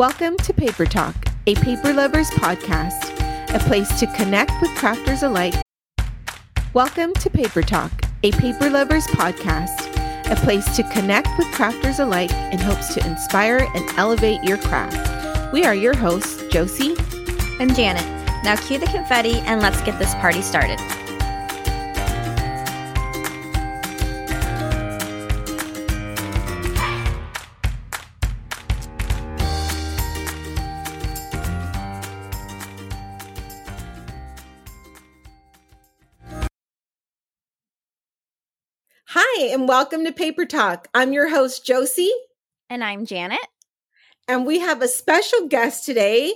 Welcome to Paper Talk, a paper lovers podcast, a place to connect with crafters alike. Welcome to Paper Talk, a paper lovers podcast, a place to connect with crafters alike in hopes to inspire and elevate your craft. We are your hosts, Josie and Janet. Now cue the confetti and let's get this party started. Hi, and welcome to Paper Talk. I'm your host, Josie. And I'm Janet. And we have a special guest today.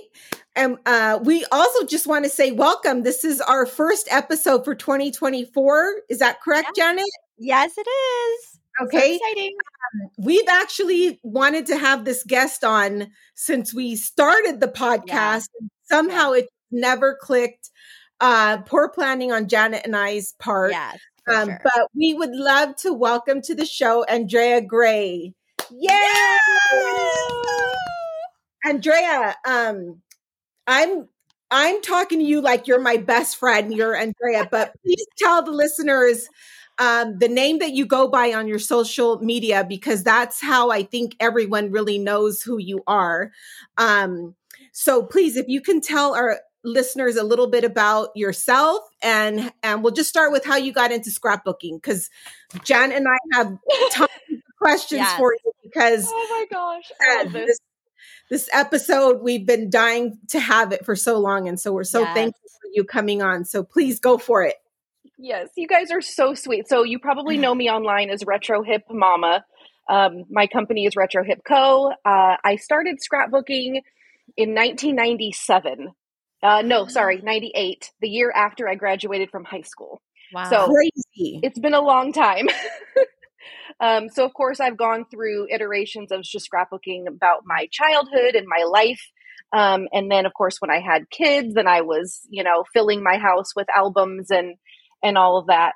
And uh, we also just want to say welcome. This is our first episode for 2024. Is that correct, yeah. Janet? Yes, it is. Okay. So exciting. Um, we've actually wanted to have this guest on since we started the podcast. Yeah. Somehow it never clicked. Uh, poor planning on Janet and I's part. Yes. Um, sure. But we would love to welcome to the show Andrea Gray. Yay! Andrea, um, I'm I'm talking to you like you're my best friend. You're Andrea, but please tell the listeners um, the name that you go by on your social media because that's how I think everyone really knows who you are. Um, so please, if you can tell our listeners a little bit about yourself and and we'll just start with how you got into scrapbooking because Jan and I have tons of questions yes. for you because oh my gosh uh, this. this episode we've been dying to have it for so long and so we're so yes. thankful for you coming on so please go for it yes you guys are so sweet so you probably know me online as retro hip mama um, my company is retro hip co uh, i started scrapbooking in 1997 uh, no, sorry, 98, the year after I graduated from high school. Wow. So crazy. It's been a long time. um, so, of course, I've gone through iterations of just scrapbooking about my childhood and my life. Um, and then, of course, when I had kids, then I was, you know, filling my house with albums and and all of that.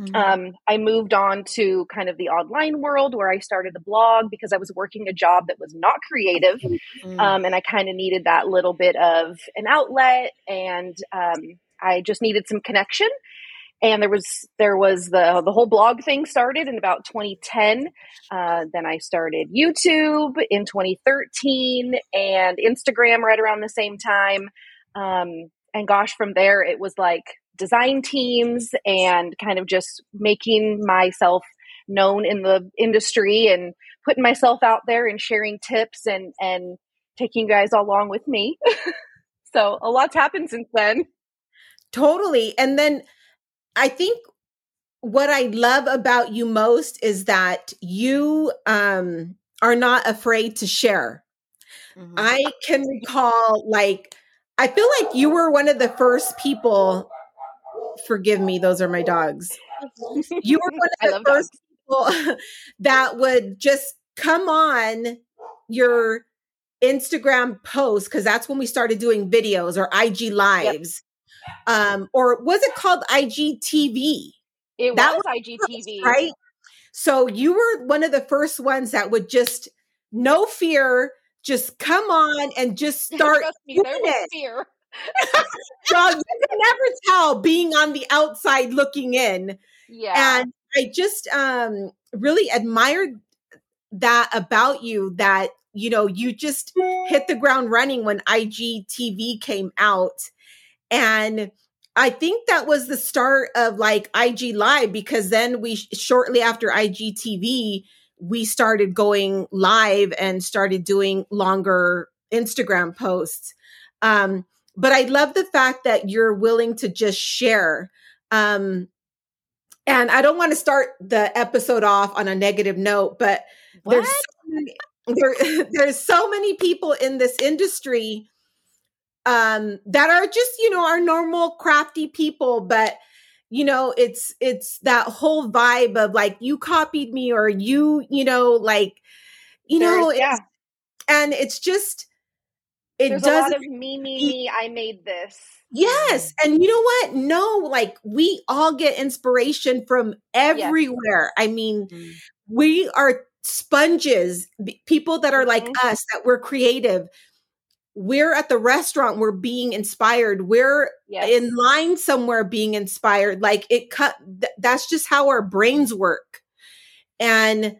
Mm-hmm. Um, I moved on to kind of the online world where I started a blog because I was working a job that was not creative. Mm-hmm. Um, and I kind of needed that little bit of an outlet and um, I just needed some connection. And there was there was the the whole blog thing started in about 2010. Uh, then I started YouTube in 2013 and Instagram right around the same time. Um, and gosh, from there it was like design teams and kind of just making myself known in the industry and putting myself out there and sharing tips and and taking you guys along with me. so a lot's happened since then. Totally. And then I think what I love about you most is that you um are not afraid to share. Mm-hmm. I can recall like I feel like you were one of the first people forgive me, those are my dogs. You were one of the first dogs. people that would just come on your Instagram post because that's when we started doing videos or IG lives. Yep. Um, or was it called IGTV? It that was, was IGTV. Right. So you were one of the first ones that would just no fear, just come on and just start Trust me, there was it. fear. Dog, you can never tell being on the outside looking in. Yeah. And I just um really admired that about you that you know you just hit the ground running when IGTV came out and I think that was the start of like IG live because then we shortly after IGTV we started going live and started doing longer Instagram posts um but I love the fact that you're willing to just share. Um, and I don't want to start the episode off on a negative note, but what? there's so many, there, there's so many people in this industry um, that are just you know our normal crafty people, but you know it's it's that whole vibe of like you copied me or you you know like you know yeah. and it's just it There's does a lot of me, me, me. I made this. Yes, mm-hmm. and you know what? No, like we all get inspiration from everywhere. Yes. I mean, mm-hmm. we are sponges, people that are like Mhm. us, that we're creative. We're at the restaurant, we're being inspired. We're Yes. in line somewhere being inspired. Like it cut, th- that's just how our brains work. And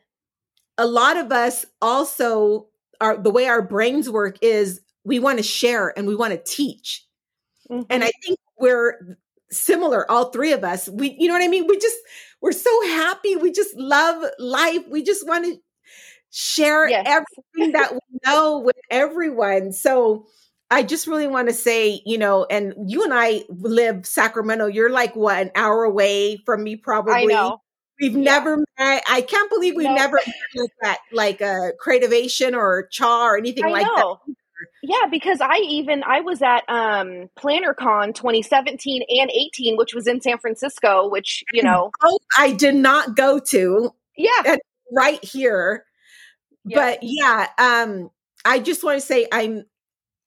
a lot of us also are the way our brains work is we want to share and we want to teach. Mhm. And I think we're similar, all three of us. We, you know what I mean? We just, we're so happy. We just love life. We just want to share Yes. everything that we know with everyone. So I just really want to say, you know, and you and I live Sacramento. You're like what, an hour away from me, probably. I know. We've Yeah. never met. I can't believe we've No. never met at like a creativation or CHA or anything I like that. Yeah, because I even I was at um PlannerCon 2017 and 18, which was in San Francisco, which you know, Oh, I did not go to yeah, right here. Yeah. But yeah, um, I just want to say I'm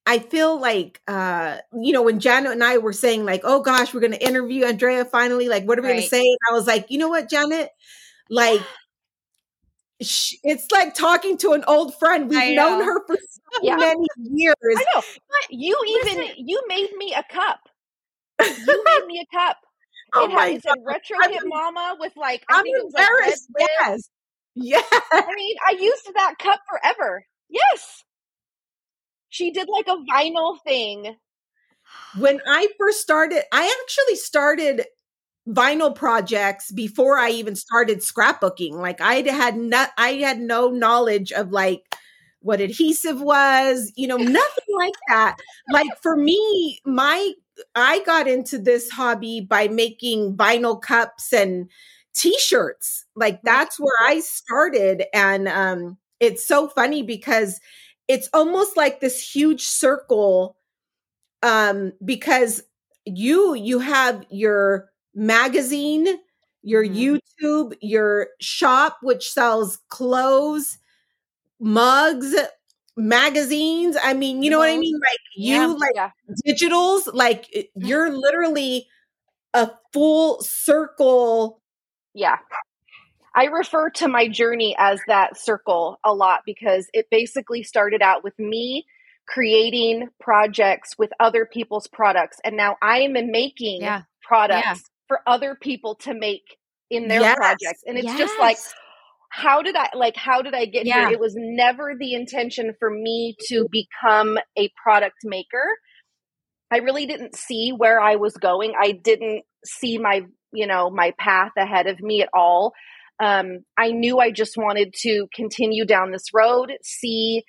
I feel like uh, you know, when Janet and I were saying, like, oh gosh, we're gonna interview Andrea finally, like, what are we gonna say? And I was like, you know what, Janet? Like sh- it's like talking to an old friend. We've known know. her for Yeah. many years. I know. But you even you made me a cup. You made me a cup. Oh it, my had, said retro I'm hit mama with like I I'm think it was like red embarrassed. lid. yes. Yes. I mean, I used that cup forever. Yes. She did like a vinyl thing. when I first started, I actually started vinyl projects before I even started scrapbooking. Like I had not, I had no knowledge of like what adhesive was, you know, nothing like that. Like for me, my I got into this hobby by making vinyl cups and t-shirts. Like that's where I started and um it's so funny because it's almost like this huge circle um because you you have your magazine your Mhm. youtube your shop which sells clothes mugs magazines i mean you know what i Mhm. mean like you Yeah. like Yeah. digitals like you're literally a full circle Yeah. I refer to my journey as that circle a lot because it basically started out with me creating projects with other people's products. And now I am making Yeah. products for other people to make in their Yes. projects. And it's just like, Yes. How did I like how did I get Yeah. here? It was never the intention for me to become a product maker. I really didn't see where I was going. I didn't see my, you know, my path ahead of me at all. Um, I knew I just wanted to continue down this road, see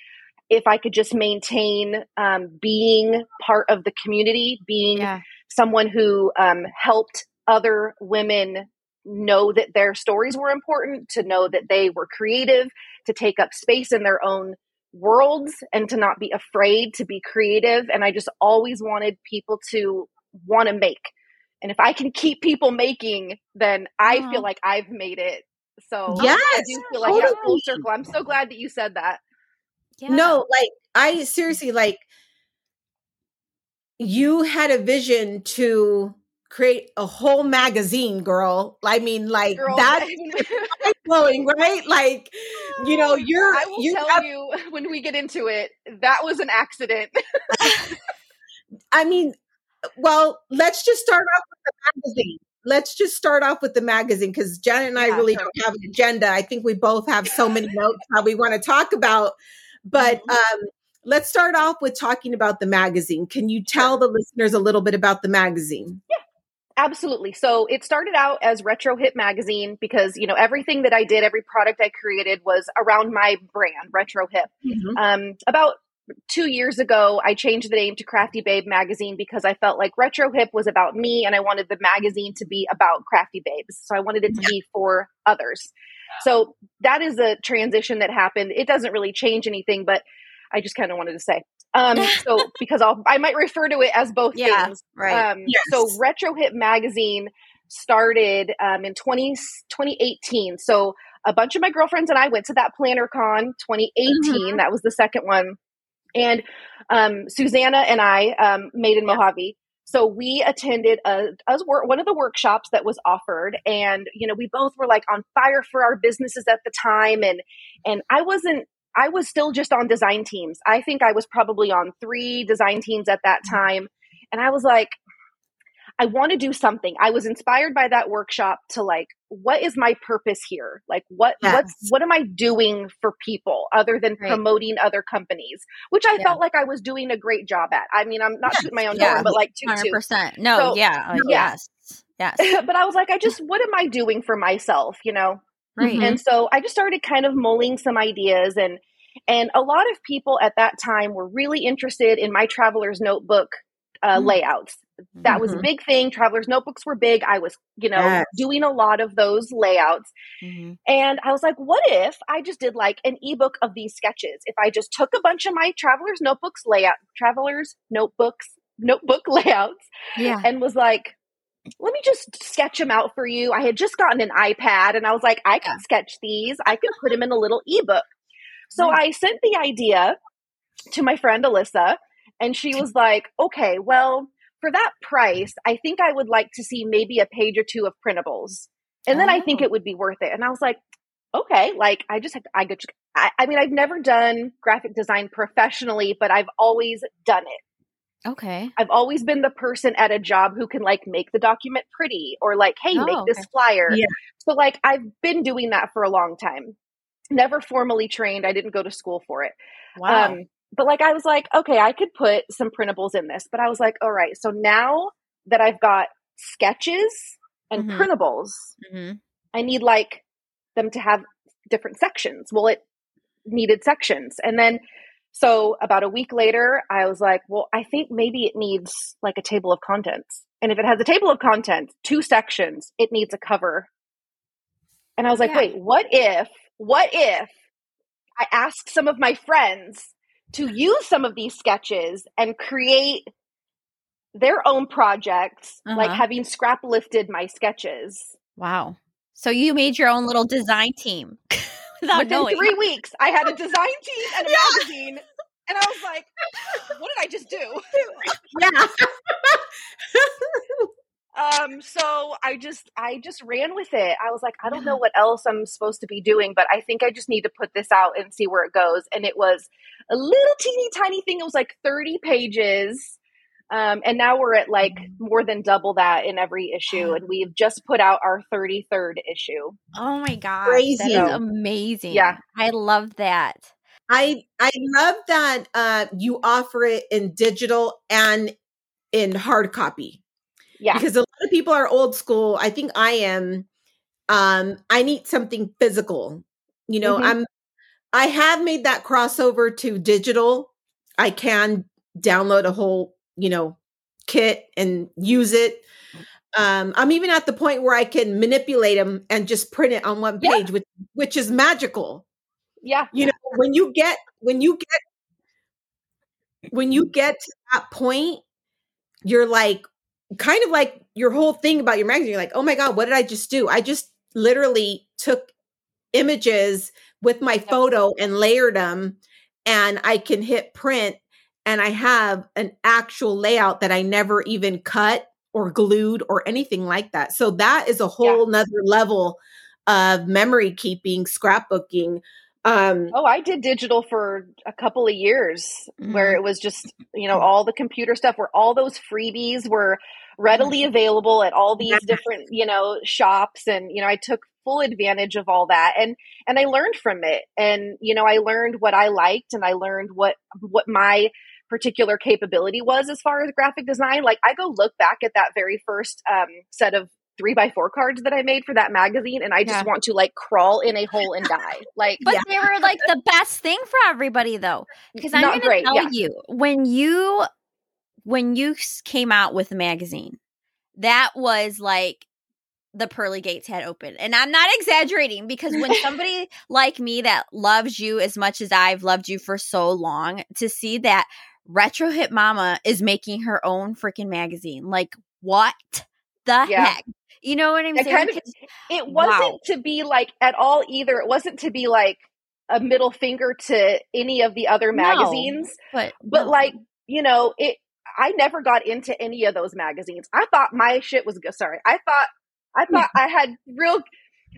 if I could just maintain um, being part of the community, being Yeah. someone who um, helped other women know that their stories were important, to know that they were creative, to take up space in their own worlds, and to not be afraid to be creative. And I just always wanted people to want to make. And if I can keep people making, then I Aw. feel like I've made it. So I Yes, do feel like yeah, full totally. circle. I'm so glad that you said that. Yeah. No, like I seriously like you had a vision to create a whole magazine, girl. I mean, like Girl, that's mind blowing, right? Like, you know, you're I will you tell have- you when we get into it. That was an accident. I mean, well, let's just start off with the magazine. Let's just start off with the magazine because Janet and I Yeah, really don't have an agenda. I think we both have so many notes that we want to talk about. But Mm-hmm. um, let's start off with talking about the magazine. Can you tell the listeners a little bit about the magazine? Absolutely. So it started out as Retro Hip Magazine because, you know, everything that I did, every product I created was around my brand, Retro Hip. Um, about two years ago, I changed the name to Crafty Babe Magazine because I felt like Retro Hip was about me and I wanted the magazine to be about Crafty Babes. So I wanted it to be for others. So that is a transition that happened. It doesn't really change anything, but I just kind of wanted to say. Um, so because I'll, I might refer to it as both Yeah, things. right. Um, So Retro Hip Magazine started um, in 20, 2018. So a bunch of my girlfriends and I went to that PlannerCon 2018. That was the second one. And um, Susanna and I, um, made in Mojave. so we attended a, a one of the workshops that was offered and you know we both were like on fire for our businesses at the time and and i wasn't i was still just on design teams i think i was probably on three design teams at that mm-hmm. time and i was like I want to do something. I was inspired by that workshop to like, what is my purpose here? Like, what yes. what's what am I doing for people other than right. promoting other companies? Which I yeah. felt like I was doing a great job at. I mean, I'm not yes. shooting my own yeah. but like hundred percent. No, so, yeah, uh, yes, yes. but I was like, I just, what am I doing for myself? You know, right? And so I just started kind of mulling some ideas and. And a lot of people at that time were really interested in my traveler's notebook uh, mm-hmm. layouts. That mm-hmm. was a mm-hmm. big thing. Traveler's notebooks were big. I was, you know, yes. doing a lot of those layouts. Mm-hmm. And I was like, what if I just did like an ebook of these sketches? If I just took a bunch of my Traveler's notebooks layout, Traveler's notebooks, notebook layouts, yeah. and was like, let me just sketch them out for you. I had just gotten an iPad and I was like, I can sketch these. I can put them in a little ebook. So I sent the idea to my friend Alyssa and she was like, okay, well, for that price, I think I would like to see maybe a page or two of printables. And then oh. I think oh. it would be worth it. And I was like, okay, like I just, I get, I, I mean, I've never done graphic design professionally, but I've always done it. Okay. I've always been the person at a job who can like make the document pretty or like, hey, oh, make okay. this flyer. Yeah. So like I've been doing that for a long time. Never formally trained. I didn't go to school for it. Wow. Um, but like I was like, okay, I could put some printables in this. But I was like, all right, so now that I've got sketches and mm-hmm. printables, mm-hmm. I need like them to have different sections. Well, it needed sections. And then so about a week later, I was like, well, I think maybe it needs like a table of contents. And if it has a table of contents, two sections, it needs a cover. And I was like, yeah. wait, what if, what if I asked some of my friends to use some of these sketches and create their own projects, uh-huh. like having scrap lifted my sketches. Wow. So you made your own little design team. Within knowing. three weeks, I had a design team and a yeah. magazine. And I was like, what did I just do? yeah. um so i just i just ran with it i was like i don't know what else i'm supposed to be doing but i think i just need to put this out and see where it goes and it was a little teeny tiny thing it was like 30 pages um, and now we're at like more than double that in every issue and we've just put out our 33rd issue oh my god Crazy. that is amazing yeah i love that i i love that uh you offer it in digital and in hard copy yeah. Because a lot of people are old school. I think I am. Um, I need something physical. You know, mm-hmm. I'm I have made that crossover to digital. I can download a whole, you know, kit and use it. Um, I'm even at the point where I can manipulate them and just print it on one page, yeah. which which is magical. Yeah. You know, when you get when you get when you get to that point, you're like, kind of like your whole thing about your magazine. You're like, oh my God, what did I just do? I just literally took images with my photo and layered them, and I can hit print, and I have an actual layout that I never even cut or glued or anything like that. So that is a whole yeah. nother level of memory keeping, scrapbooking. Um, oh, I did digital for a couple of years mm-hmm. where it was just, you know, all the computer stuff where all those freebies were readily available at all these different, you know, shops. And, you know, I took full advantage of all that and and I learned from it. And, you know, I learned what I liked and I learned what what my particular capability was as far as graphic design. Like I go look back at that very first um, set of three by four cards that I made for that magazine, and I just yeah. want to like crawl in a hole and die. Like, but yeah. they were like the best thing for everybody, though, because I'm going to tell yeah. you when you when you came out with the magazine, that was like the pearly gates had opened. And I'm not exaggerating because when somebody like me that loves you as much as I've loved you for so long, to see that Retro Hip Mama is making her own freaking magazine, like what the yeah. heck? You know what I'm saying? Kind of, it wasn't wow. to be like at all either. It wasn't to be like a middle finger to any of the other magazines, no, but but no. like you know it I never got into any of those magazines. I thought my shit was good. Sorry. I thought I thought I had real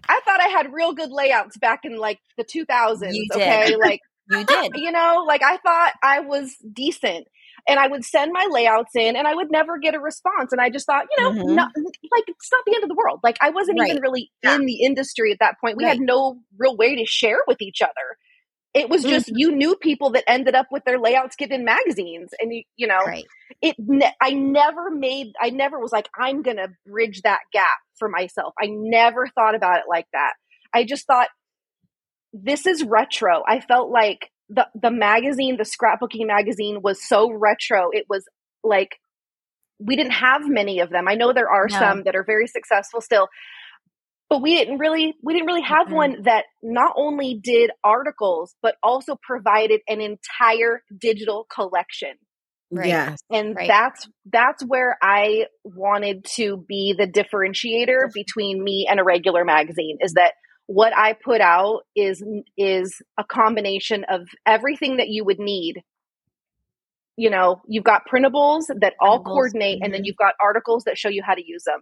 I thought I had real good layouts back in like the 2000s, okay? Like you did. You know, like I thought I was decent and I would send my layouts in and I would never get a response. And I just thought, you know, mm-hmm. not, like it's not the end of the world. Like I wasn't right. even really yeah. in the industry at that point. We right. had no real way to share with each other. It was just mm-hmm. you knew people that ended up with their layouts given magazines, and you you know right. it. Ne- I never made. I never was like I'm gonna bridge that gap for myself. I never thought about it like that. I just thought this is retro. I felt like the the magazine, the scrapbooking magazine, was so retro. It was like we didn't have many of them. I know there are no. some that are very successful still, but we didn't really we didn't really have mm-hmm. one that not only did articles but also provided an entire digital collection. Right. Yes. And right. that's that's where I wanted to be the differentiator between me and a regular magazine is that what I put out is is a combination of everything that you would need. You know, you've got printables that all printables. coordinate, mm-hmm. and then mm-hmm. you've got articles that show you how to use them.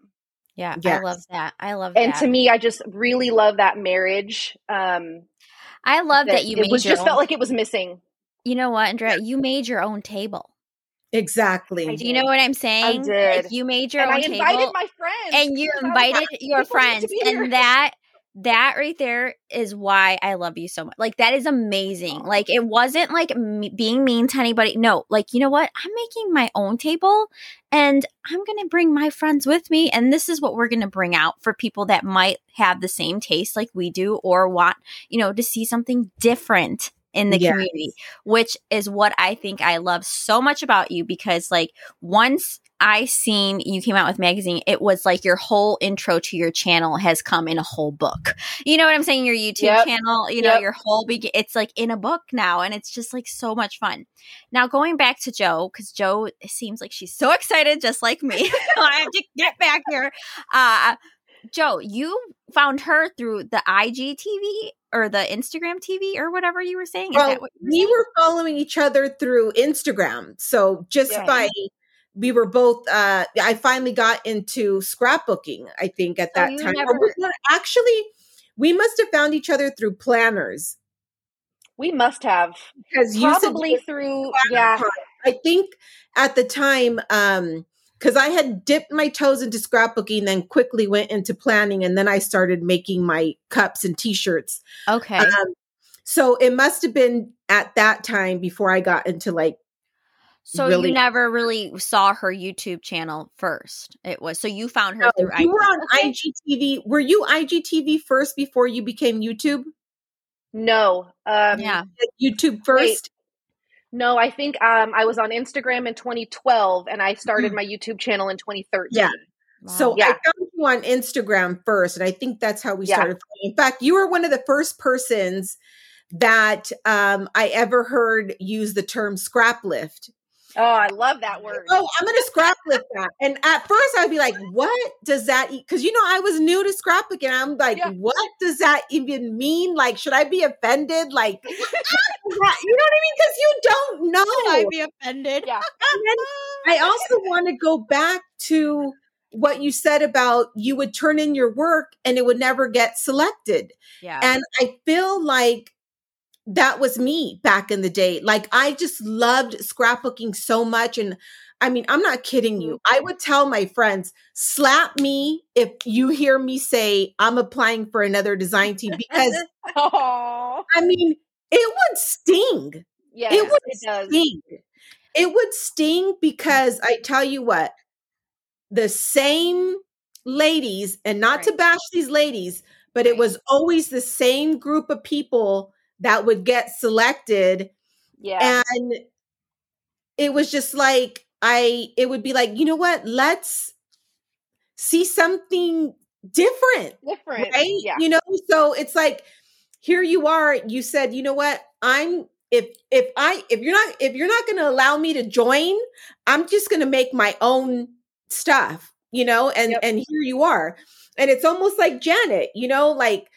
Yeah, yes. I love that. I love that. and that. to me, I just really love that marriage. Um, I love that, that you. It was just own, felt like it was missing. You know what, Andrea? You made your own table. Exactly. Do you know what I'm saying? I did. Like you made your and own I invited table, my friends, and you invited your friends, and that that right there is why I love you so much. Like that is amazing. Like it wasn't like me being mean to anybody. No, like you know what? I'm making my own table and I'm going to bring my friends with me and this is what we're going to bring out for people that might have the same taste like we do or want, you know, to see something different in the yes. community, which is what I think I love so much about you because like once I seen you came out with magazine, it was like your whole intro to your channel has come in a whole book. You know what I'm saying? Your YouTube yep. channel, you know, yep. your whole be- it's like in a book now and it's just like so much fun. Now going back to Joe cuz Joe seems like she's so excited just like me. I have to get back here. Uh Joe, you found her through the IGTV or the Instagram TV or whatever you were saying. Is well, we saying? were following each other through Instagram. So just yeah. by we were both uh I finally got into scrapbooking, I think, at that time. Never... actually we must have found each other through planners. We must have. Because probably through yeah. Part. I think at the time, um, because I had dipped my toes into scrapbooking, then quickly went into planning, and then I started making my cups and t-shirts. Okay. Um, so it must have been at that time before I got into like so really, you never really saw her YouTube channel first. It was so you found her no, through. You IG. were on okay. IGTV. Were you IGTV first before you became YouTube? No. Um, yeah. YouTube first. Wait. No, I think um, I was on Instagram in 2012, and I started mm-hmm. my YouTube channel in 2013. Yeah. Wow. So yeah. I found you on Instagram first, and I think that's how we yeah. started. In fact, you were one of the first persons that um, I ever heard use the term scrap lift Oh, I love that oh, word. Oh, I'm going to scrap lift that. And at first I'd be like, what does that Because, you know, I was new to scrapbooking. I'm like, yeah. what does that even mean? Like, should I be offended? Like, you know what I mean? Because you don't know. Should I be offended? Yeah. I also want to go back to what you said about you would turn in your work and it would never get selected. Yeah. And I feel like that was me back in the day. Like I just loved scrapbooking so much. And I mean, I'm not kidding you. I mm-hmm. would tell my friends, slap me if you hear me say I'm applying for another design team because I mean, it would sting. Yeah, it would it sting. It would sting because I tell you what, the same ladies, and not right. to bash these ladies, but right. it was always the same group of people that would get selected. Yeah. And it was just like, I, it would be like, you know what? Let's see something different. Different. Right? Yeah. You know, so it's like, here you are. You said, you know what? I'm, if if I if you're not if you're not going to allow me to join, I'm just going to make my own stuff, you know, and yep. and here you are. And it's almost like Janet, you know, like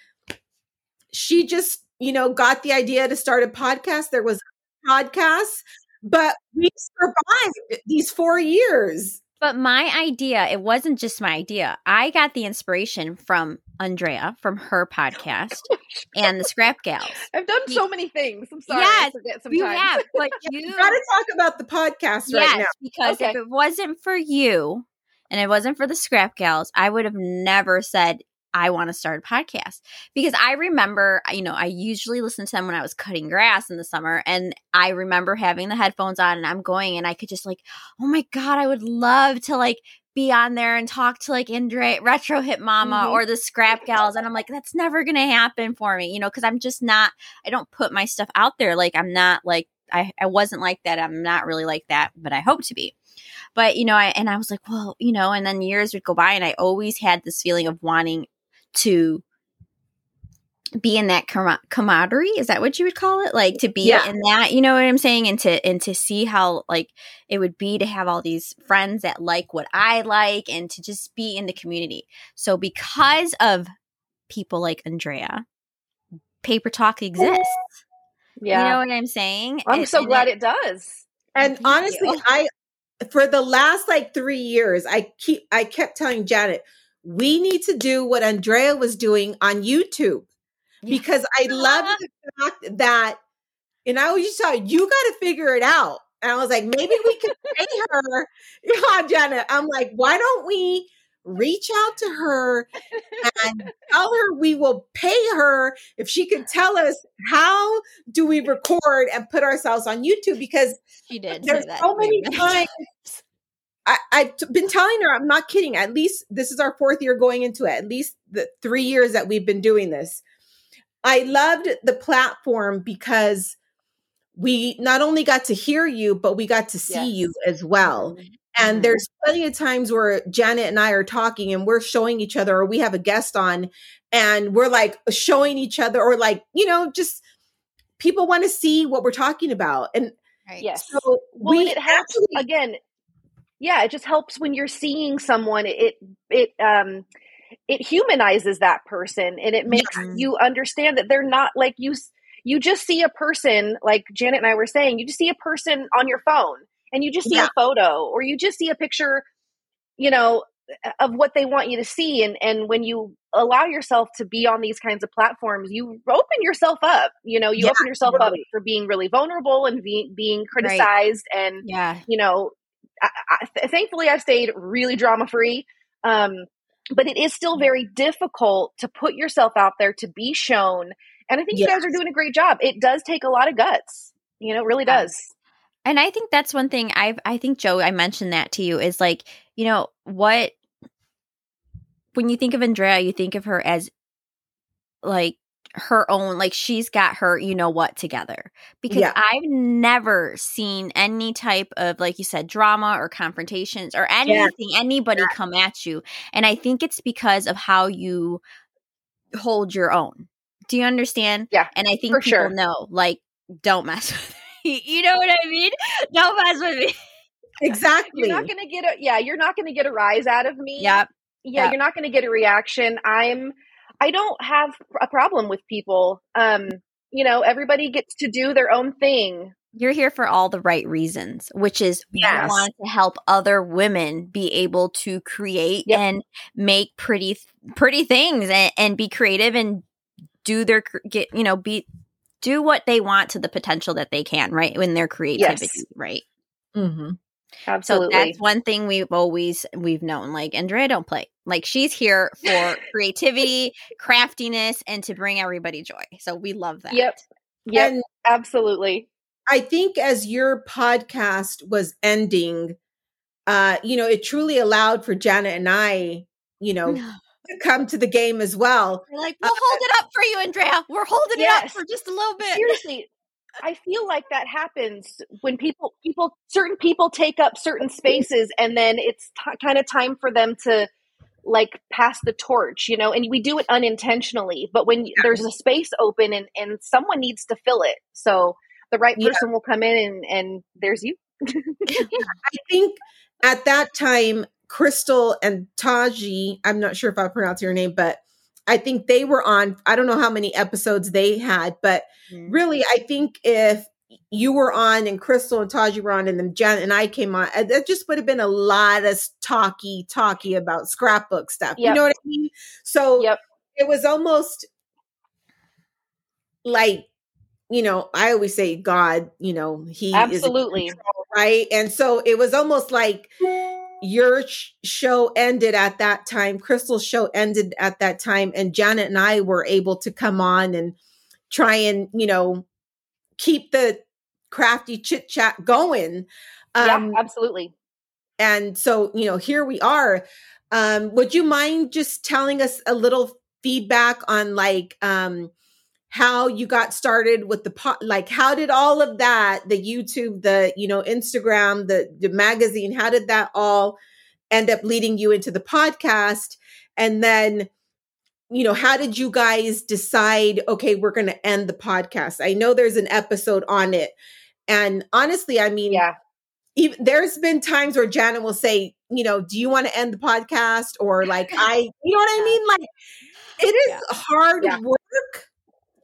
she just you know, got the idea to start a podcast. There was podcasts. but we survived these four years. But my idea, it wasn't just my idea. I got the inspiration from Andrea from her podcast and the Scrap Gals. I've done so many things. I'm sorry. Yes, you have, but you got to talk about the podcast yes, right now. Because okay. if it wasn't for you and it wasn't for the Scrap Gals, I would have never said I want to start a podcast because I remember, you know, I usually listen to them when I was cutting grass in the summer. And I remember having the headphones on and I'm going and I could just like, oh my God, I would love to like be on there and talk to like Indra Retro Hip Mama mm-hmm. or the Scrap Gals. And I'm like, that's never going to happen for me, you know, because I'm just not, I don't put my stuff out there. Like, I'm not like, I, I wasn't like that. I'm not really like that, but I hope to be. But, you know, I, and I was like, well, you know, and then years would go by and I always had this feeling of wanting to be in that com- camaraderie is that what you would call it? Like to be yeah. in that you know what i'm saying? And to and to see how like it would be to have all these friends that like what i like and to just be in the community. So because of people like andrea paper talk exists. Yeah. you know what i'm saying? I'm and, so and glad it, it, does. And honestly you. i for the last like three years i keep i kept telling janet we need to do what Andrea was doing on YouTube because I love the fact that, and I always thought you got to figure it out. And I was like, maybe we could pay her. Yeah, Janet. I'm like, why don't we reach out to her and tell her we will pay her if she can tell us how do we record and put ourselves on YouTube because she did. There's so many times I, I've been telling her, I'm not kidding. At least this is our fourth year going into it, at least the three years that we've been doing this. I loved the platform because we not only got to hear you, but we got to see yes. you as well. Mm-hmm. And mm-hmm. there's plenty of times where Janet and I are talking and we're showing each other, or we have a guest on and we're like showing each other, or like, you know, just people want to see what we're talking about. And right. yes. So well, we it helps actually, again yeah it just helps when you're seeing someone it it um it humanizes that person and it makes yeah. you understand that they're not like you you just see a person like Janet and I were saying you just see a person on your phone and you just see yeah. a photo or you just see a picture you know of what they want you to see and and when you allow yourself to be on these kinds of platforms you open yourself up you know you yeah, open yourself totally. up for being really vulnerable and being being criticized right. and yeah you know I, I, thankfully, I've stayed really drama free. Um, but it is still very difficult to put yourself out there to be shown. And I think yes. you guys are doing a great job. It does take a lot of guts. You know, it really does. And I think that's one thing I've I think Joe, I mentioned that to you is like, you know, what when you think of Andrea, you think of her as like her own like she's got her you know what together because yeah. i've never seen any type of like you said drama or confrontations or anything yeah. anybody yeah. come at you and i think it's because of how you hold your own do you understand yeah and i think people sure. know like don't mess with me you know what i mean don't mess with me exactly you're not gonna get a yeah you're not gonna get a rise out of me yep yeah yep. you're not gonna get a reaction i'm I don't have a problem with people. Um, you know, everybody gets to do their own thing. You're here for all the right reasons, which is yes. you want to help other women be able to create yep. and make pretty pretty things and, and be creative and do their get you know be do what they want to the potential that they can right in their creativity yes. right mm-hmm. Absolutely. So that's one thing we've always we've known. Like Andrea don't play. Like she's here for creativity, craftiness, and to bring everybody joy. So we love that. Yep. Yep. And absolutely. I think as your podcast was ending, uh, you know, it truly allowed for Janet and I, you know, to come to the game as well. We're like, we'll uh, hold it up for you, Andrea. We're holding yes. it up for just a little bit. Seriously, I feel like that happens when people people certain people take up certain spaces and then it's t- kind of time for them to like pass the torch, you know, and we do it unintentionally, but when yeah. there's a space open and and someone needs to fill it. So the right person yeah. will come in and and there's you. I think at that time Crystal and Taji, I'm not sure if I pronounce your name, but I think they were on, I don't know how many episodes they had, but mm-hmm. really, I think if you were on and Crystal and Taji were on and then Jen and I came on, that just would have been a lot of talky, talky about scrapbook stuff. Yep. You know what I mean? So yep. it was almost like, you know, I always say God, you know, he absolutely control, right. And so it was almost like your sh- show ended at that time, Crystal's show ended at that time, and Janet and I were able to come on and try and, you know, keep the crafty chit chat going. Um, yeah, absolutely. And so, you know, here we are. Um, would you mind just telling us a little feedback on like um, how you got started with the po- like how did all of that, the YouTube, the you know Instagram, the the magazine, how did that all end up leading you into the podcast? And then you know, how did you guys decide, okay, we're going to end the podcast? I know there's an episode on it. And honestly, I mean, yeah. Even, there's been times where Janet will say, you know, do you want to end the podcast? Or like, I, you know what I mean? Like, it is yeah. hard yeah. work.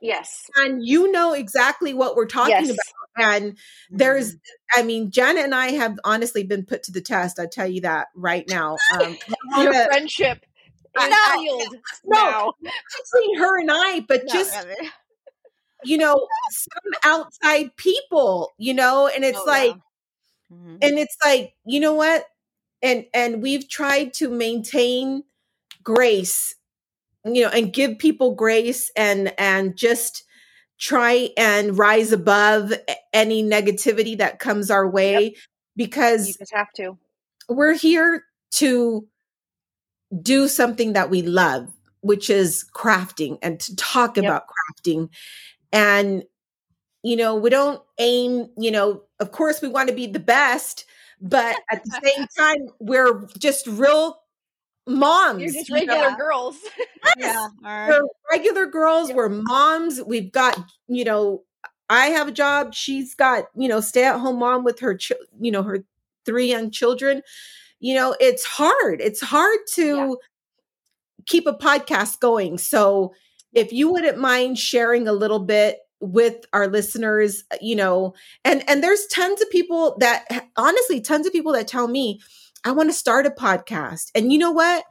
Yes. And you know exactly what we're talking yes. about. And there's, mm-hmm. I mean, Janet and I have honestly been put to the test. I tell you that right now. Um, Your friendship no, no, between her and I, but no, just you know, some outside people, you know, and it's oh, like, yeah. mm-hmm. and it's like, you know what, and and we've tried to maintain grace, you know, and give people grace, and and just try and rise above any negativity that comes our way yep. because you just have to. We're here to do something that we love, which is crafting and to talk yep. about crafting. And, you know, we don't aim, you know, of course we want to be the best, but at the same time, we're just real moms. You're just regular you girls. yes. Yeah. We're regular girls. Yep. We're moms. We've got, you know, I have a job. She's got, you know, stay at home mom with her, ch- you know, her three young children you know, it's hard. It's hard to yeah. keep a podcast going. So if you wouldn't mind sharing a little bit with our listeners, uh, you know, and and there's tons of people that honestly tons of people that tell me I want to start a podcast. And you know what?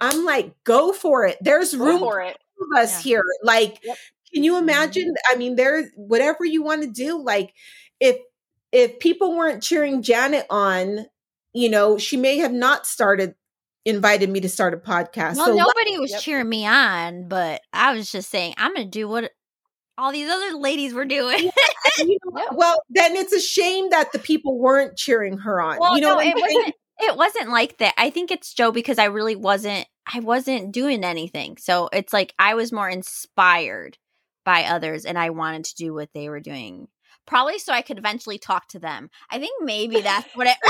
I'm like, go for it. There's room for it. of us yeah. here. Like, yep. can you mm-hmm. imagine? I mean, there's whatever you want to do. Like, if if people weren't cheering Janet on, you know, she may have not started invited me to start a podcast. Well, so nobody was yep. cheering me on, but I was just saying I'm going to do what all these other ladies were doing. you know, well, then it's a shame that the people weren't cheering her on. Well, you know, no, it wasn't. It wasn't like that. I think it's Joe because I really wasn't. I wasn't doing anything. So it's like I was more inspired by others, and I wanted to do what they were doing. Probably so I could eventually talk to them. I think maybe that's what it.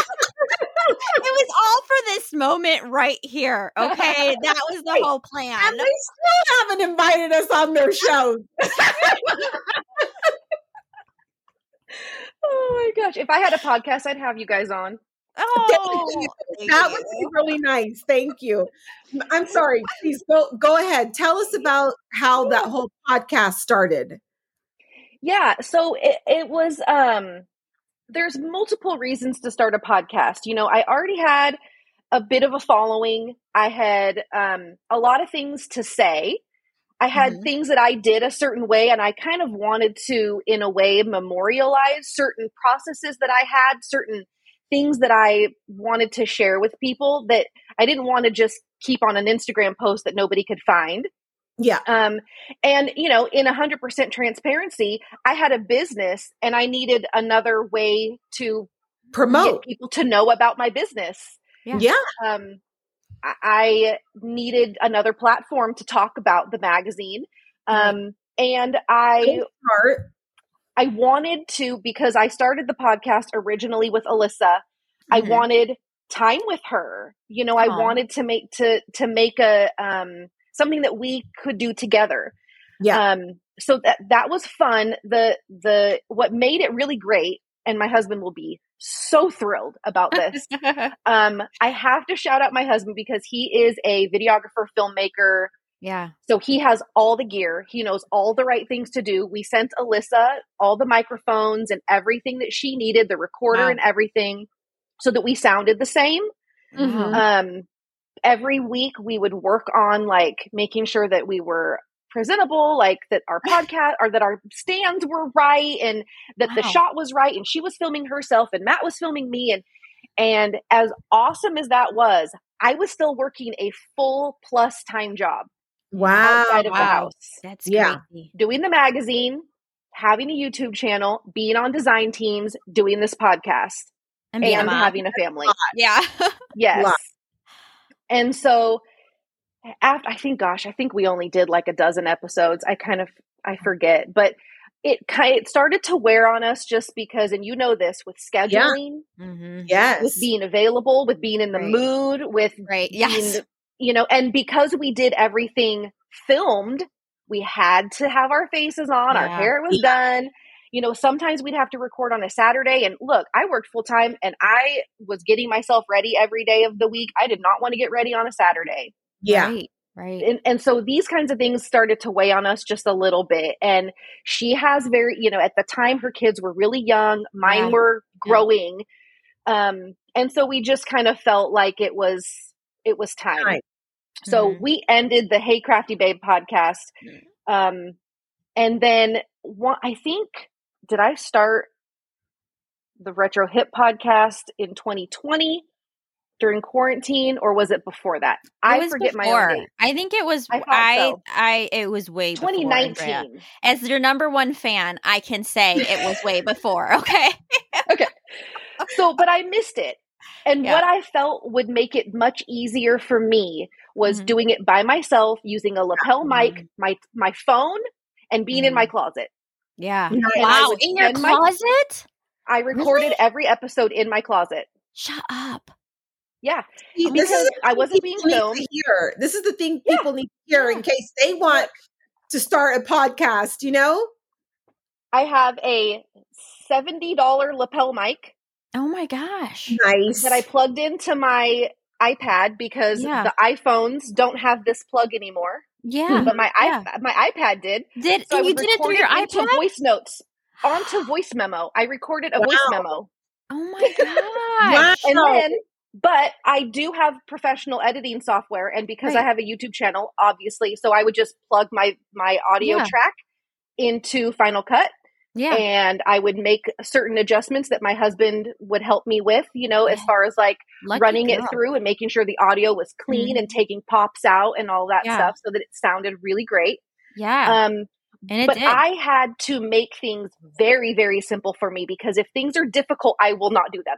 it was all for this moment right here. Okay. That was the whole plan. And they still haven't invited us on their shows. oh my gosh. If I had a podcast, I'd have you guys on. Oh, that would be really nice. Thank you. I'm sorry. Please go go ahead. Tell us about how that whole podcast started. Yeah, so it, it was um there's multiple reasons to start a podcast. You know, I already had a bit of a following. I had um, a lot of things to say. I had mm-hmm. things that I did a certain way, and I kind of wanted to, in a way, memorialize certain processes that I had, certain things that I wanted to share with people that I didn't want to just keep on an Instagram post that nobody could find. Yeah. Um, and you know, in a hundred percent transparency, I had a business and I needed another way to promote people to know about my business. Yeah. yeah. Um, I needed another platform to talk about the magazine. Um, and I, I wanted to, because I started the podcast originally with Alyssa, mm-hmm. I wanted time with her. You know, I wanted to make, to, to make a, um, something that we could do together. Yeah. Um, so that that was fun. The the what made it really great, and my husband will be so thrilled about this. um, I have to shout out my husband because he is a videographer, filmmaker, Yeah. So he has all the gear. He knows all the right things to do. We sent Alyssa all the microphones and everything that she needed, the recorder wow. and everything, so that we sounded the same. Mm-hmm. Um, every week we would work on like making sure that we were presentable, like that our podcast or that our stands were right and that wow. the shot was right and she was filming herself and Matt was filming me and and as awesome as that was, I was still working a full plus time job. Wow. Outside of wow. the house. That's yeah. Crazy. Doing the magazine, having a YouTube channel, being on design teams, doing this podcast, and, and having a family. Yeah. yes. And so after I think gosh, I think we only did like a dozen episodes. I kind of I forget, but it kind it started to wear on us just because and you know this with scheduling. Yeah. Mm-hmm. Yes. With being available, with being in the right. mood, with right. Being, yes. You know, and because we did everything filmed, we had to have our faces on, yeah. our hair was yeah. done. You know, sometimes we'd have to record on a Saturday. And look, I worked full time and I was getting myself ready every day of the week. I did not want to get ready on a Saturday. Yeah. Right. Right. And, and so these kinds of things started to weigh on us just a little bit. And she has very, you know, at the time her kids were really young, mine yeah. were growing. Yeah. Um, and so we just kind of felt like it was, it was time. time. So mm-hmm. we ended the Hey Crafty Babe podcast. Um, and then one, I think, did I start the Retro Hip podcast in 2020 during quarantine or was it before that? It I forget before. my own date. I think it was I I, so. I, it was way 2019. As your number one fan, I can say it was way before, okay? okay. So, but I missed it. And yeah. what I felt would make it much easier for me was mm-hmm. doing it by myself using a lapel mm-hmm. mic, my my phone, and being mm-hmm. in my mm-hmm. closet. Yeah. And wow. In your closet? My, I recorded really? every episode in my closet. Shut up. Yeah. See, because this is I wasn't being filmed. Hear. This is the thing people yeah. need to hear in case they want to start a podcast, you know? I have a $70 lapel mic. Oh my gosh. Nice. That I plugged into my iPad because yeah. the iPhones don't have this plug anymore. Yeah. But my yeah. iPad, my iPad did. Did so you did it through your iPad? Voice notes onto voice memo. I recorded a wow. voice memo. Oh my god! And then, but I do have professional editing software, and because right. I have a YouTube channel, obviously, so I would just plug my my audio yeah. track into Final Cut yeah. And I would make certain adjustments that my husband would help me with, you know, as far as like Lucky running girl. it through and making sure the audio was clean mm-hmm. and taking pops out and all that yeah. stuff so that it sounded really great. Yeah. Um, but did. I had to make things very, very simple for me because if things are difficult, I will not do them.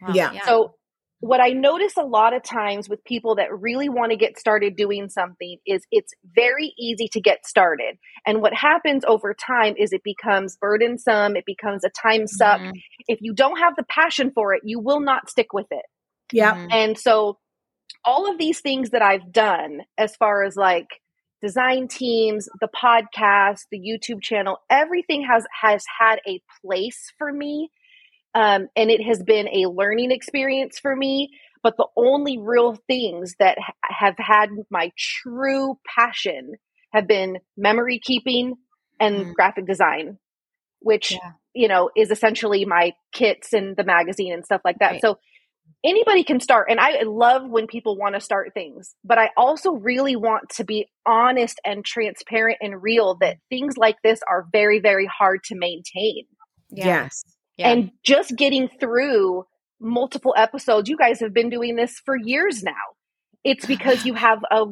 Wow. Yeah. yeah. So what I notice a lot of times with people that really want to get started doing something is it's very easy to get started. And what happens over time is it becomes burdensome, it becomes a time suck. Mm-hmm. If you don't have the passion for it, you will not stick with it. Yeah. Mm-hmm. And so all of these things that I've done as far as like design teams, the podcast, the YouTube channel, everything has has had a place for me um, and it has been a learning experience for me. But the only real things that ha- have had my true passion have been memory keeping and mm. graphic design, which, yeah. you know, is essentially my kits and the magazine and stuff like that. Right. So anybody can start. And I love when people want to start things, but I also really want to be honest and transparent and real that things like this are very, very hard to maintain. Yeah. Yes. Yeah. And just getting through multiple episodes, you guys have been doing this for years now. It's because you have a,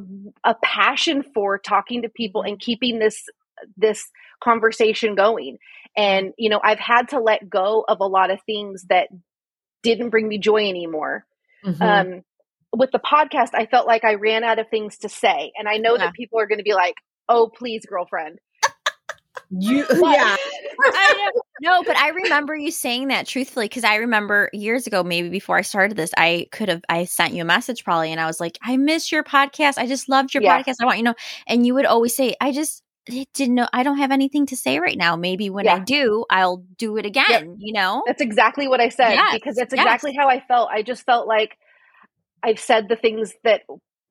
a passion for talking to people and keeping this this conversation going. And you know, I've had to let go of a lot of things that didn't bring me joy anymore. Mm-hmm. Um, with the podcast, I felt like I ran out of things to say, and I know yeah. that people are going to be like, "Oh, please, girlfriend." You yeah. I no, but I remember you saying that truthfully because I remember years ago, maybe before I started this, I could have I sent you a message probably, and I was like, "I miss your podcast. I just loved your yeah. podcast. I want you know." And you would always say, "I just didn't know. I don't have anything to say right now. Maybe when yeah. I do, I'll do it again." Yep. You know, that's exactly what I said yes. because that's exactly yes. how I felt. I just felt like I've said the things that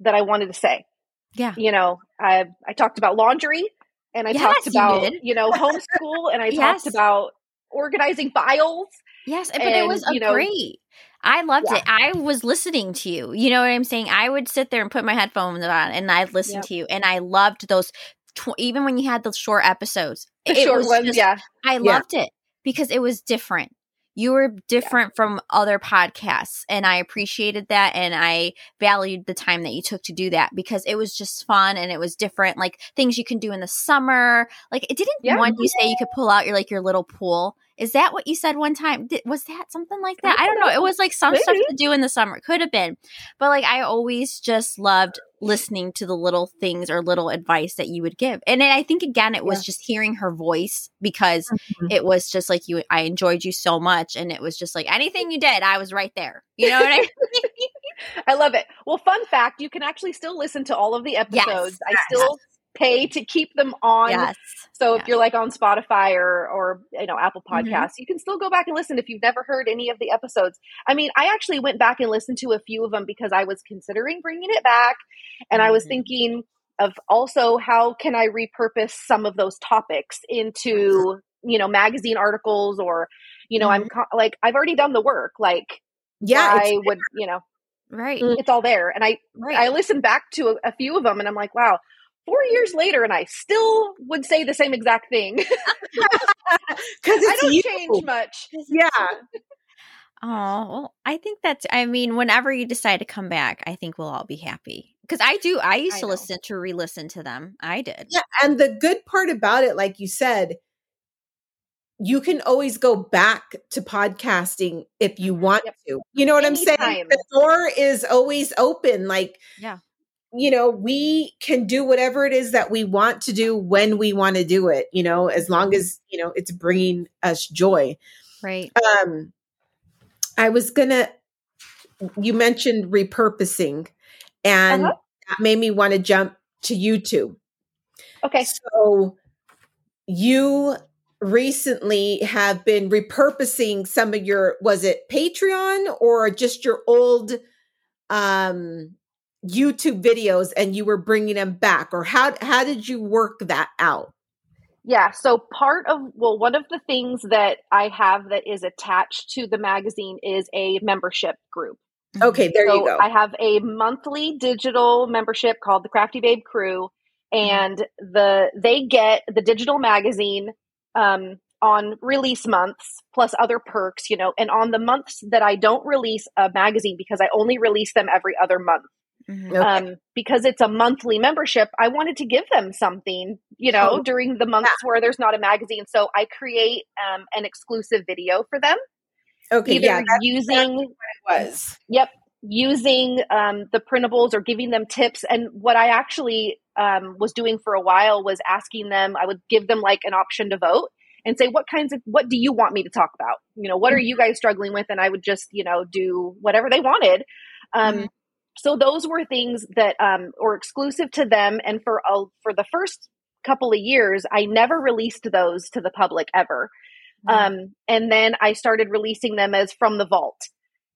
that I wanted to say. Yeah. You know, I I talked about laundry and I yes, talked about, you, you, know, homeschool and I yes. talked about organizing files. Yes, but and, it was you know, great. I loved yeah. it. I was listening to you. You know what I'm saying? I would sit there and put my headphones on and I'd listen yep. to you. And I loved those, tw- even when you had the short episodes. The short ones, just, yeah. I loved yeah. it because it was different you were different yeah. from other podcasts and i appreciated that and i valued the time that you took to do that because it was just fun and it was different like things you can do in the summer like it didn't yeah. one you say you could pull out your like your little pool is that what you said one time? Did, was that something like that? I don't know. It was like some Maybe. stuff to do in the summer. Could have been. But like I always just loved listening to the little things or little advice that you would give. And I think again it was yeah. just hearing her voice because mm-hmm. it was just like you I enjoyed you so much and it was just like anything you did, I was right there. You know what I mean? I love it. Well, fun fact, you can actually still listen to all of the episodes. Yes. I still pay to keep them on. Yes. So if yes. you're like on Spotify or or you know Apple mm-hmm. Podcasts, mm-hmm. you can still go back and listen if you've never heard any of the episodes. I mean, I actually went back and listened to a few of them because I was considering bringing it back and mm-hmm. I was mm-hmm. thinking of also how can I repurpose some of those topics into, you know, magazine articles or you know, mm-hmm. I'm co- like I've already done the work. Like yeah, I would, you know, right. It's all there. And I right. I listened back to a, a few of them and I'm like, wow, four years later and I still would say the same exact thing. Because I don't you. change much. Yeah. Oh, well, I think that's, I mean, whenever you decide to come back, I think we'll all be happy. Because I do, I used I to know. listen to re listen to them. I did. Yeah. And the good part about it, like you said, you can always go back to podcasting if you mm-hmm. want yep. to. You know what Anytime. I'm saying? The door is always open. Like, yeah you know, we can do whatever it is that we want to do when we want to do it, you know, as long as, you know, it's bringing us joy. Right. Um, I was going to, you mentioned repurposing, and uh-huh. that made me want to jump to YouTube. Okay. So you recently have been repurposing some of your, was it Patreon or just your old, um, YouTube videos and you were bringing them back or how how did you work that out? Yeah, so part of well one of the things that I have that is attached to the magazine is a membership group. Okay, there so you go. I have a monthly digital membership called the Crafty Babe Crew and the they get the digital magazine um on release months plus other perks, you know, and on the months that I don't release a magazine because I only release them every other month. Mm-hmm. Um, because it's a monthly membership, I wanted to give them something, you know, oh, during the months yeah. where there's not a magazine. So I create um, an exclusive video for them. Okay, Either yeah, using what it was. Yep, using um, the printables or giving them tips. And what I actually um, was doing for a while was asking them. I would give them like an option to vote and say, "What kinds of what do you want me to talk about? You know, what are mm-hmm. you guys struggling with?" And I would just, you know, do whatever they wanted. Um, mm-hmm so those were things that um, were exclusive to them and for a, for the first couple of years i never released those to the public ever mm-hmm. um, and then i started releasing them as from the vault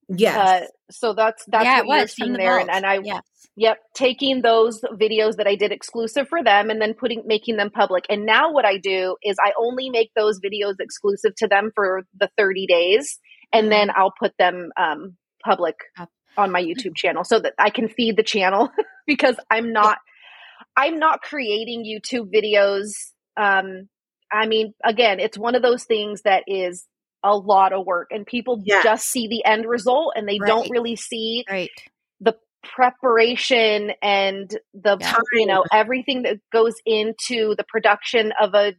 yes uh, so that's that's yeah, what you're seeing the there and, and, i yes. yep taking those videos that i did exclusive for them and then putting making them public and now what i do is i only make those videos exclusive to them for the 30 days and then mm-hmm. i'll put them um, public on my YouTube channel so that I can feed the channel because I'm not I'm not creating YouTube videos. Um, I mean, again, it's one of those things that is a lot of work and people yes. just see the end result and they right. don't really see right. the preparation and the yeah. you know everything that goes into the production of a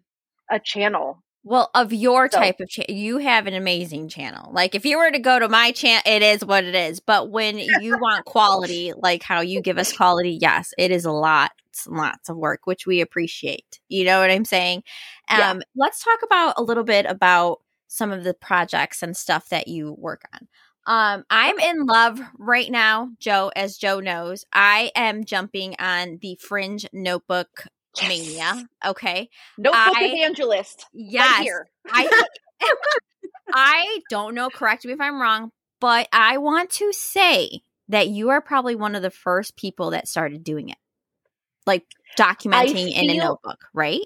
a channel well, of your so. type of channel, you have an amazing channel. Like if you were to go to my channel, it is what it is. But when you want quality, like how you give us quality, yes, it is a lot, lots of work, which we appreciate. You know what I'm saying? Um, yeah. Let's talk about a little bit about some of the projects and stuff that you work on. Um, I'm in love right now, Joe, as Joe knows. I am jumping on the Fringe Notebook yes. mania. Okay. Notebook I, evangelist. Yes. Right here. I I don't know, correct me if I'm wrong, but I want to say that you are probably one of the first people that started doing it. like documenting feel, in a notebook, right?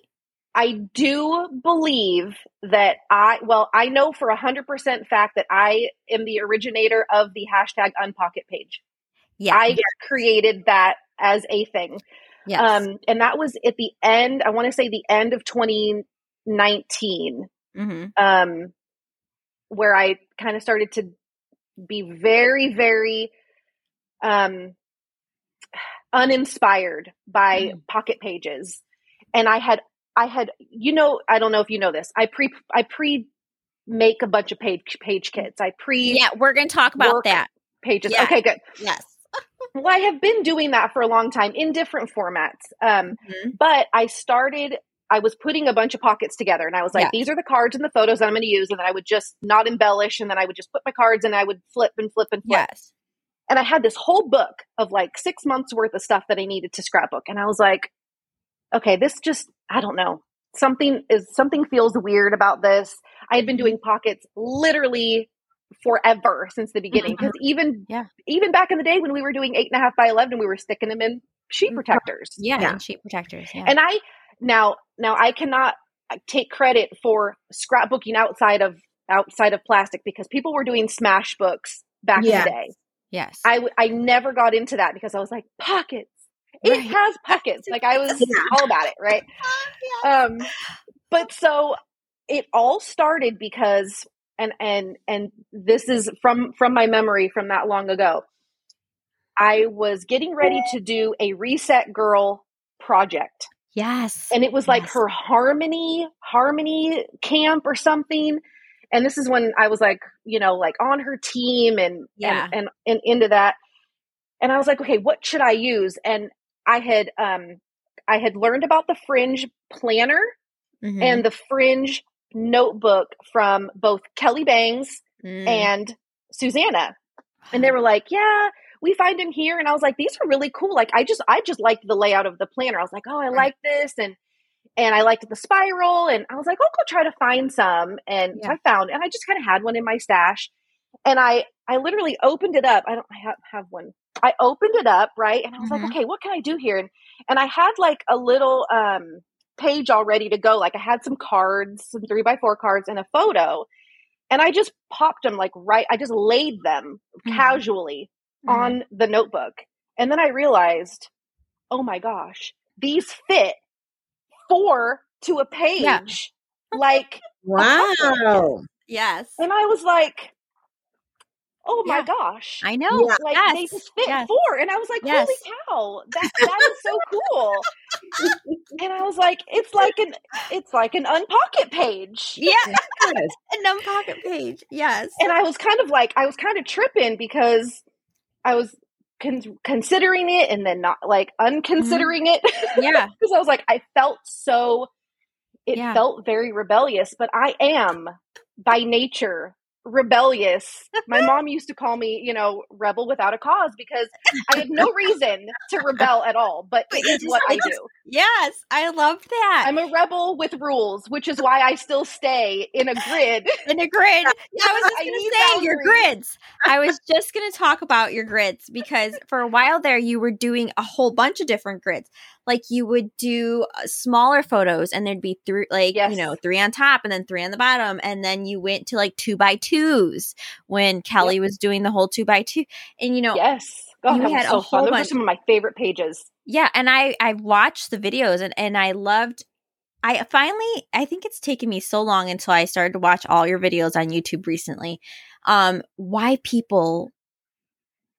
I do believe that I, well, I know for a hundred percent fact that I am the originator of the hashtag unpocket page. Yeah. I created that as a thing. Yes. Um, and that was at the end, I want to say the end of 2019, mm-hmm. um, where I kind of started to be very, very um, uninspired by mm. pocket pages. And I had, I had, you know, I don't know if you know this. I pre, I pre make a bunch of page page kits. I pre. Yeah, we're going to talk about that. Pages. Yeah. Okay, good. Yes. Well, I have been doing that for a long time in different formats. Um, mm-hmm. But I started I was putting a bunch of pockets together and I was like, yeah. these are the cards and the photos that I'm going to use. And then I would just not embellish. And then I would just put my cards and I would flip and flip and flip. Yes. And I had this whole book of like six months worth of stuff that I needed to scrapbook. And I was like, okay, this just, I don't know. Something is, something feels weird about this. I had been mm-hmm. doing pockets literally forever since the beginning. Because mm-hmm. even, yeah. even back in the day when we were doing eight and a half by 11, we were sticking them in sheet mm-hmm. protectors. Yeah, yeah. sheet protectors. Yeah. And I, now, now I cannot take credit for scrapbooking outside of outside of plastic because people were doing smash books back in the day. Yes. I, w- I never got into that because I was like, pockets. It right. has pockets. like I was yeah. all about it, right? Um but so it all started because and and and this is from from my memory from that long ago. I was getting ready to do a reset girl project. Yes. And it was like her harmony, harmony camp or something. And this is when I was like, you know, like on her team and, yeah. and, and, and into that. And I was like, okay, what should I use? And I had, um, I had learned about the fringe planner mm-hmm. and the fringe notebook from both Kelly Bangs mm. and Susanna. And they were like, yeah, we find him here. And I was like, these are really cool. Like, I just, I just liked the layout of the planner. I was like, oh, I like this. And, and I liked the spiral. And I was like, oh, go try to find some. And yeah. I found, and I just kind of had one in my stash. And I, I literally opened it up. I don't I have, have one. I opened it up, right? And I was mm-hmm. like, okay, what can I do here? And, and I had like a little, um, page all ready to go. Like I had some cards, some three by four cards and a photo. And I just popped them like right, I just laid them mm-hmm. casually mm-hmm. on the notebook. And then I realized, oh my gosh, these fit four to a page. Yeah. Like, wow. Yes. And I was like, oh my gosh. I know. Yeah. Like yes. they just fit yes. four. And I was like, yes. holy cow, that that is so cool. and I was like, it's like an it's like an unpocket page. Yeah. an unpocket page. Yes. And I was kind of like I was kind of tripping because I was con- considering it and then not like unconsidering mm-hmm. it. Yeah. Because I was like, I felt so, it yeah. felt very rebellious, but I am by nature rebellious. My mom used to call me, you know, rebel without a cause because I had no reason to rebel at all, but it is what I do. Yes, I love that. I'm a rebel with rules, which is why I still stay in a grid. In a grid. Yeah, I was just going to say boundaries. your grids. I was just going to talk about your grids because for a while there you were doing a whole bunch of different grids like you would do uh, smaller photos and there'd be three like yes. you know three on top and then three on the bottom and then you went to like two by twos when kelly yep. was doing the whole two by two and you know yes God, you had so a whole fun. Those are some of my favorite pages yeah and i i watched the videos and and i loved I finally I think it's taken me so long until I started to watch all your videos on YouTube recently. Um why people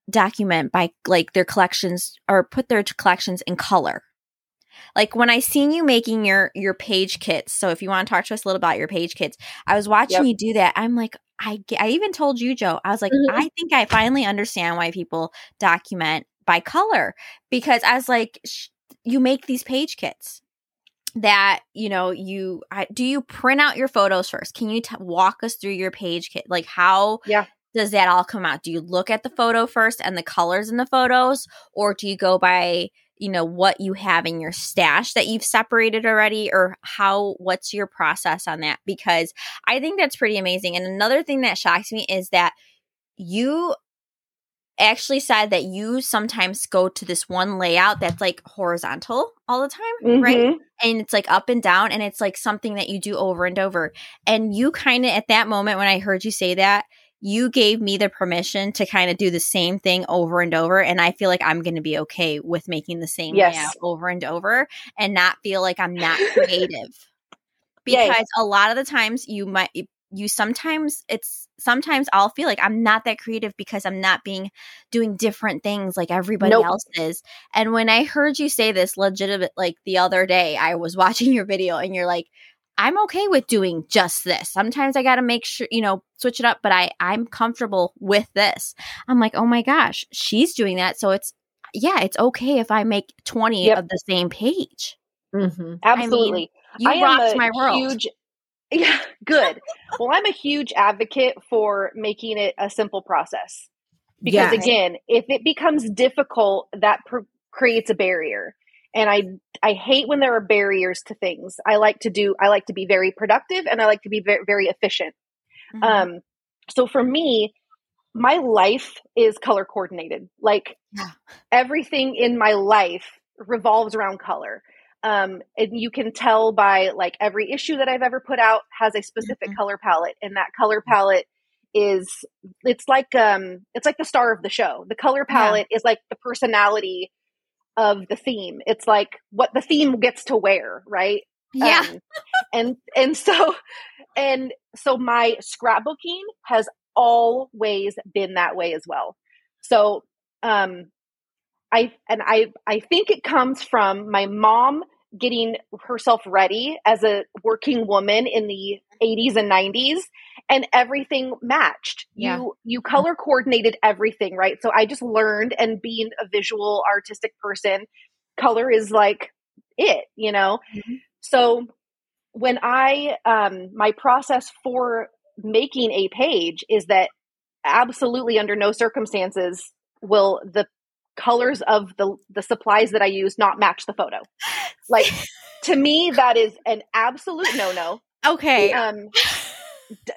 document by like their collections or put their collections in color like when I seen you making your your page kits. So if you want to talk to us a little about your page kits, I was watching yep. you do that. I'm like, I I even told you, Joe. I was like, mm-hmm. I think I finally understand why people document by color because I was like, sh- you make these page kits that you know you I, do you print out your photos first can you t- walk us through your page kit like how yeah does that all come out do you look at the photo first and the colors in the photos or do you go by you know what you have in your stash that you've separated already or how what's your process on that because i think that's pretty amazing and another thing that shocks me is that you actually said that you sometimes go to this one layout that's like horizontal all the time, mm-hmm. right? And it's like up and down, and it's like something that you do over and over. And you kind of, at that moment when I heard you say that, you gave me the permission to kind of do the same thing over and over. And I feel like I'm going to be okay with making the same yes. layout over and over and not feel like I'm not creative. because Yay. a lot of the times you might, you sometimes it's sometimes I'll feel like I'm not that creative because I'm not being doing different things like everybody nope. else is. And when I heard you say this legitimate like the other day, I was watching your video and you're like, I'm okay with doing just this. Sometimes I got to make sure, you know, switch it up, but I I'm comfortable with this. I'm like, "Oh my gosh, she's doing that." So it's yeah, it's okay if I make 20 yep. of the same page. Mm-hmm. Absolutely. I mean, you rocked my world. Huge Yeah, good. well, I'm a huge advocate for making it a simple process. Because yeah. again, if it becomes difficult, that pr- creates a barrier. And I I hate when there are barriers to things. I like to do I like to be very productive and I like to be very very efficient. Mm-hmm. Um so for me, my life is color coordinated. Like yeah. everything in my life revolves around color um, and you can tell by like every issue that I've ever put out has a specific mm-hmm. color palette, and that color palette is it's like um it's like the star of the show. The color palette yeah. is like the personality of the theme. It's like what the theme gets to wear, right? Yeah. Um, and and so and so my scrapbooking has always been that way as well. So um I and I I think it comes from my mom getting herself ready as a working woman in the 80s and 90s and everything matched. Yeah. You you color coordinated everything, right? So I just learned and being a visual artistic person, color is like it, you know. Mm-hmm. So when I um my process for making a page is that absolutely under no circumstances will the colors of the the supplies that I use not match the photo. Like to me, that is an absolute no no. Okay. Um,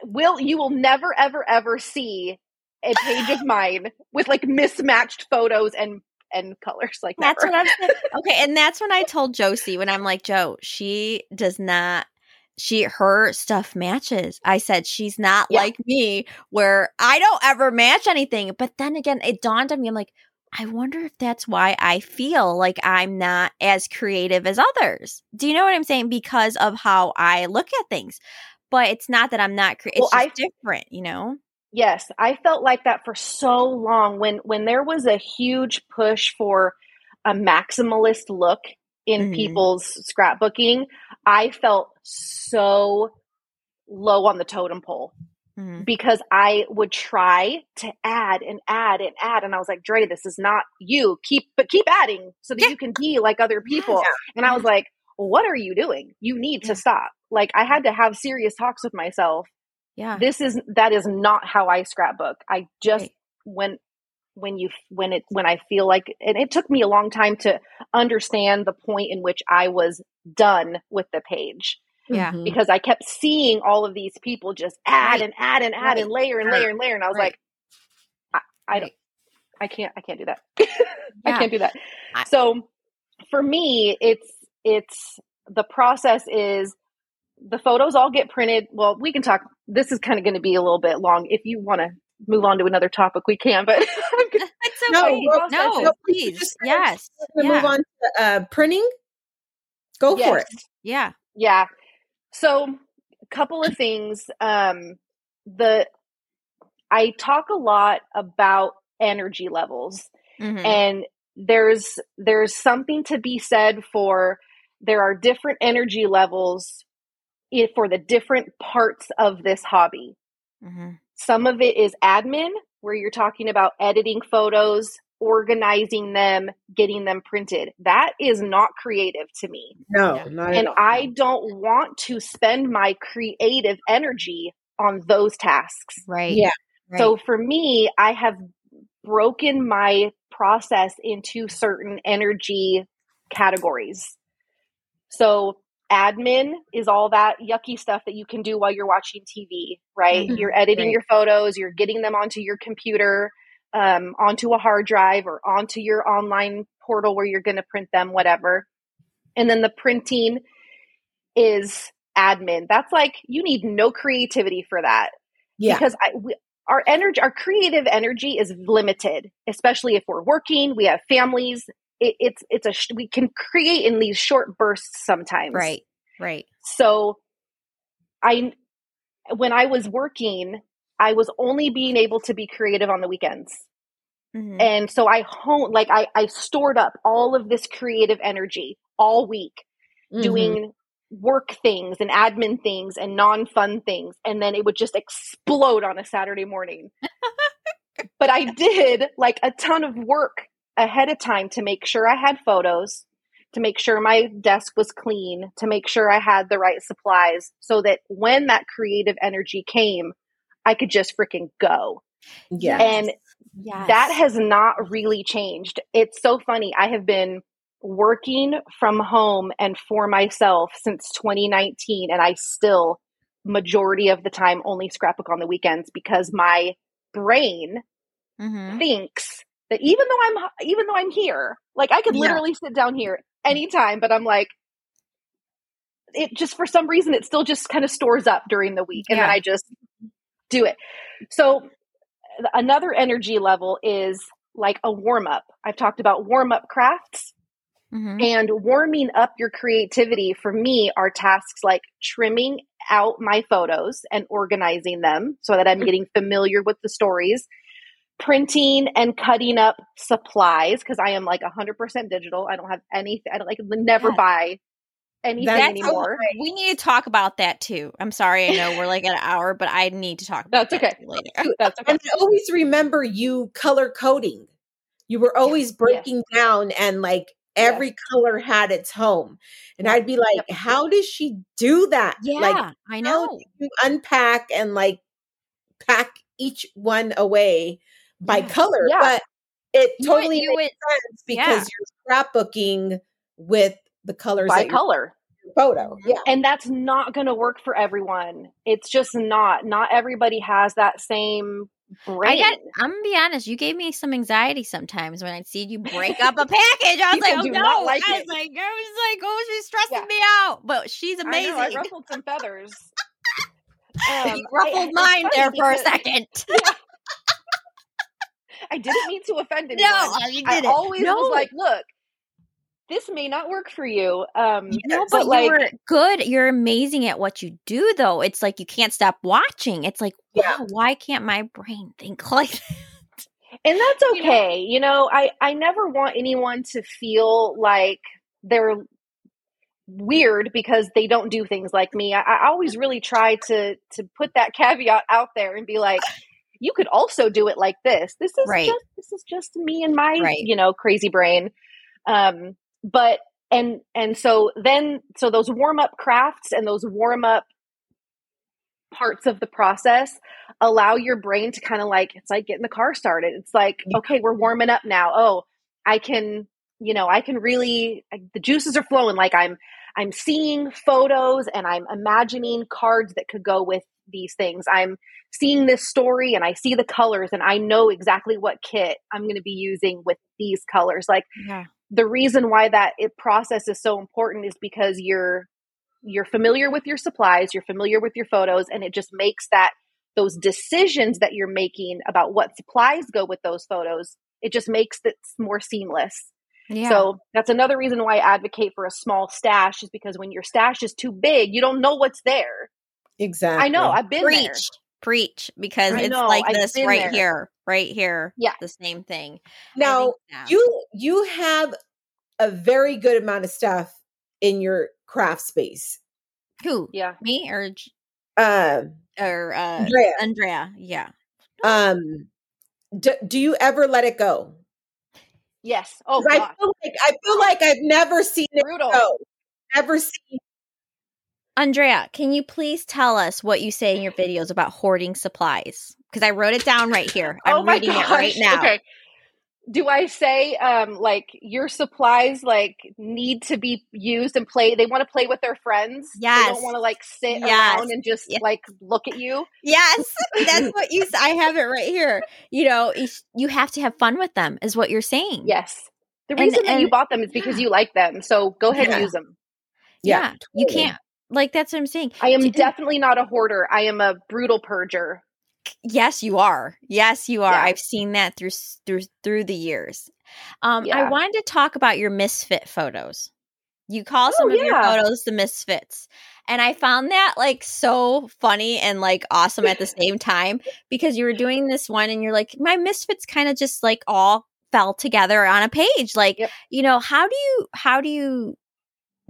will you will never ever ever see a page of mine with like mismatched photos and and colors like that's never. what I'm saying. Okay, and that's when I told Josie when I'm like, Joe, she does not she her stuff matches. I said she's not yeah. like me where I don't ever match anything. But then again, it dawned on me. I'm like, I wonder if that's why I feel like I'm not as creative as others. Do you know what I'm saying? Because of how I look at things. But it's not that I'm not creative. Well, it's I, different, you know? Yes, I felt like that for so long when when there was a huge push for a maximalist look in mm-hmm. people's scrapbooking, I felt so low on the totem pole mm-hmm. because I would try to add and add and add. And I was like, Dre, this is not you. Keep, but keep adding so that yeah. you can be like other people. Yeah. And I was like, what are you doing? You need yeah. to stop. Like I had to have serious talks with myself. Yeah. This is, that is not how I scrapbook. I just, right. when, when you, when it, when I feel like, and it took me a long time to understand the point in which I was done with the page. Yeah. Mm-hmm. Because I kept seeing all of these people just add right. and add and add right. and layer and layer and layer. And I was right. like, I, I don't, I can't, I can't do that. I can't do that. So for me, it's, it's, the process is the photos all get printed. Well, we can talk. This is kind of going to be a little bit long. If you want to move on to another topic, we can. But it's okay. No, no, no please. Yes. Yeah. Move on to uh, printing. Go yes. for it. Yeah. Yeah. So, a couple of things. Um, the I talk a lot about energy levels, mm-hmm. and there's there's something to be said for there are different energy levels for the different parts of this hobby. Mm-hmm. Some of it is admin, where you're talking about editing photos, organizing them, getting them printed. That is not creative to me. No, and I don't want to spend my creative energy on those tasks. Right. Yeah. Right. So for me, I have broken my process into certain energy categories. So admin is all that yucky stuff that you can do while you're watching TV, right? Mm-hmm. You're editing right. your photos, you're getting them onto your computer um, onto a hard drive or onto your online portal where you're going to print them, whatever. And then the printing is admin. That's like you need no creativity for that. Yeah. Because I, we, our energy, our creative energy is limited, especially if we're working, we have families. It, it's it's a we can create in these short bursts sometimes. Right. Right. So I when I was working, I was only being able to be creative on the weekends. Mm-hmm. And so I honed, like I, I stored up all of this creative energy all week mm-hmm. doing work things and admin things and non fun things. And then it would just explode on a Saturday morning. but I did like a ton of work ahead of time to make sure I had photos, to make sure my desk was clean, to make sure I had the right supplies so that when that creative energy came, I could just freaking go. Yeah. And yes. that has not really changed. It's so funny. I have been working from home and for myself since 2019 and I still majority of the time only scrapbook on the weekends because my brain mm-hmm. thinks that even though I'm even though I'm here, like I could literally yeah. sit down here anytime, but I'm like it just for some reason it still just kind of stores up during the week and yeah. then I just do it. So another energy level is like a warm up. I've talked about warm up crafts. Mm-hmm. And warming up your creativity for me are tasks like trimming out my photos and organizing them so that I'm mm-hmm. getting familiar with the stories, printing and cutting up supplies because I am like 100% digital. I don't have any, I don't like never yeah. buy anything That's anymore. Okay. We need to talk about that too. I'm sorry, I know we're like at an hour, but I need to talk about That's okay. later. That's okay. And I always remember you color coding. You were always breaking yes. down and like every yes. color had its home. And I'd be like, yep. how does she do that? Yeah, like, I know. you unpack and like pack each one away by yeah. color. Yeah. But it totally you makes sense because yeah. you're scrapbooking with the colors by color photo. Yeah. And that's not going to work for everyone. It's just not. Not everybody has that same brain. I got, I'm gonna be honest. You gave me some anxiety sometimes when I'd see you break up a package. I was like, oh no! Like I was like, I was like, oh, she's stressing yeah. me out. But she's amazing. I, know, I ruffled some feathers. Um, ruffled I, mine there for a second. Yeah. I didn't mean to offend anyone. No, you didn't. I always no. was like, look, this may not work for you. Um, no, but, but like, you're good. You're amazing at what you do, though. It's like you can't stop watching. It's like, yeah. wow, why can't my brain think like that? And that's okay. You know? you know, I I never want anyone to feel like they're weird because they don't do things like me. I, I always really try to to put that caveat out there and be like, you could also do it like this. This is right. just this is just me and my right. you know crazy brain. Um, but and and so then so those warm up crafts and those warm up parts of the process allow your brain to kind of like it's like getting the car started. It's like okay we're warming up now. Oh i can you know i can really the juices are flowing. Like i'm i'm seeing photos and i'm imagining cards that could go with these things. I'm seeing this story and i see the colors and i know exactly what kit i'm going to be using with these colors. Like yeah the reason why that it, process is so important is because you're you're familiar with your supplies, you're familiar with your photos, and it just makes that those decisions that you're making about what supplies go with those photos, it just makes it more seamless. Yeah. So that's another reason why I advocate for a small stash is because when your stash is too big, you don't know what's there. Exactly. I know. I've been Preach. Preach because I it's know, like I've this right there. here, right here. Yeah, the same thing. Now you you have a very good amount of stuff in your craft space. Who? Yeah, me or uh, or uh, Andrea? Andrea, yeah. Um, do, do you ever let it go? Yes. Oh, I feel like I feel like I've never seen Brutal. it go. Never seen Andrea, can you please tell us what you say in your videos about hoarding supplies? Because I wrote it down right here. I'm oh reading gosh. it right now. Okay. do I say um like your supplies like need to be used and play they want to play with their friends. Yes. They don't want to like sit yes. around and just yes. like look at you. Yes. That's what you I have it right here. You know, you have to have fun with them is what you're saying. Yes. The reason and, that and, you bought them is because you like them. So go ahead yeah. and use them. Yeah. yeah. Totally. You can't like that's what I'm saying. I am definitely not a hoarder. I am a brutal purger. Yes, you are. Yes, you are. Yeah. I've seen that through through through the years. Um, yeah. I wanted to talk about your misfit photos. You call oh, some of yeah. your photos the misfits. And I found that like so funny and like awesome at the same time because you were doing this one and you're like, my misfits kind of just like all fell together on a page. Like, yep. you know, how do you how do you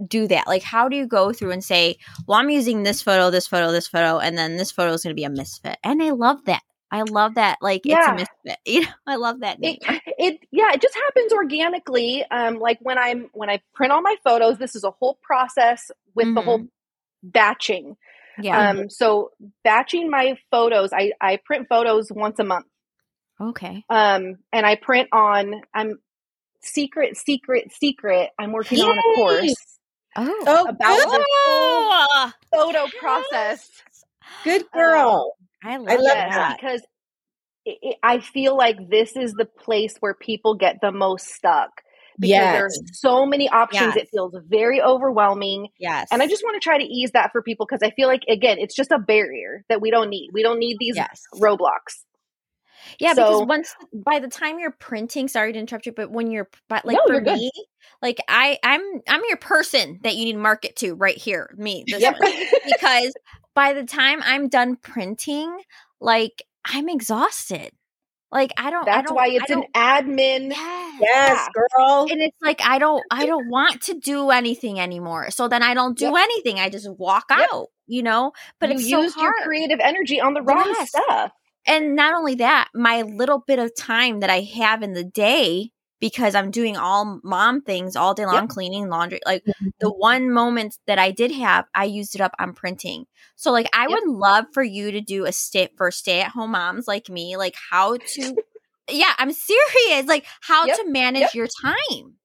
do that? Like, how do you go through and say, well, I'm using this photo, this photo, this photo, and then this photo is going to be a misfit? And I love that. I love that. Like, yeah. it's a misfit. You know, I love that. Name. It, it, yeah, it just happens organically. Um, like when I'm, when I print all my photos, this is a whole process with mm-hmm. the whole mm-hmm. batching. Yeah. Um, so batching my photos, I, I print photos once a month. Okay. Um, and I print on, I'm secret, secret, secret. I'm working Yay! on a course Oh, oh about the whole photo process. Good girl. Um, I love, I love that because it, it, I feel like this is the place where people get the most stuck because yes. there's so many options. Yes. It feels very overwhelming. Yes. And I just want to try to ease that for people because I feel like, again, it's just a barrier that we don't need. We don't need these yes. roadblocks. Yeah, so, because once by the time you're printing, sorry to interrupt you, but when you're but like no, for me, like I I'm I'm your person that you need to market to right here, me. Yep. because by the time I'm done printing, like I'm exhausted. Like I don't. That's I don't, why it's an admin. Yes, yes, girl. And it's like I don't. I don't want to do anything anymore. So then I don't do yep. anything. I just walk yep. out. You know. But you it's used so your creative energy on the wrong yes. stuff. And not only that, my little bit of time that I have in the day because I'm doing all mom things all day long, yep. cleaning, laundry. Like mm-hmm. the one moment that I did have, I used it up on printing. So like I yep. would love for you to do a stay for stay at home moms like me, like how to Yeah, I'm serious. Like how yep. to manage your time.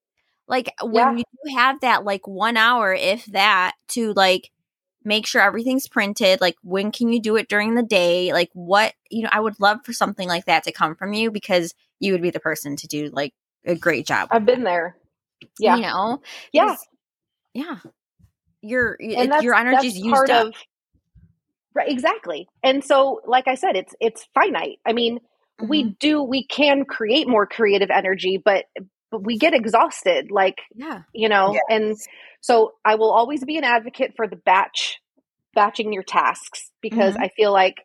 Like when yeah. you have that like one hour, if that, to like make sure everything's printed like when can you do it during the day like what you know i would love for something like that to come from you because you would be the person to do like a great job. I've been there. Yeah. You know? Yeah. Yeah. Your your energy's used up. Of, right, exactly. And so like I said, it's it's finite. I mean, mm-hmm. we do we can create more creative energy, but but we get exhausted like yeah. you know, yes. and so I will always be an advocate for the batch batching your tasks because mm-hmm. I feel like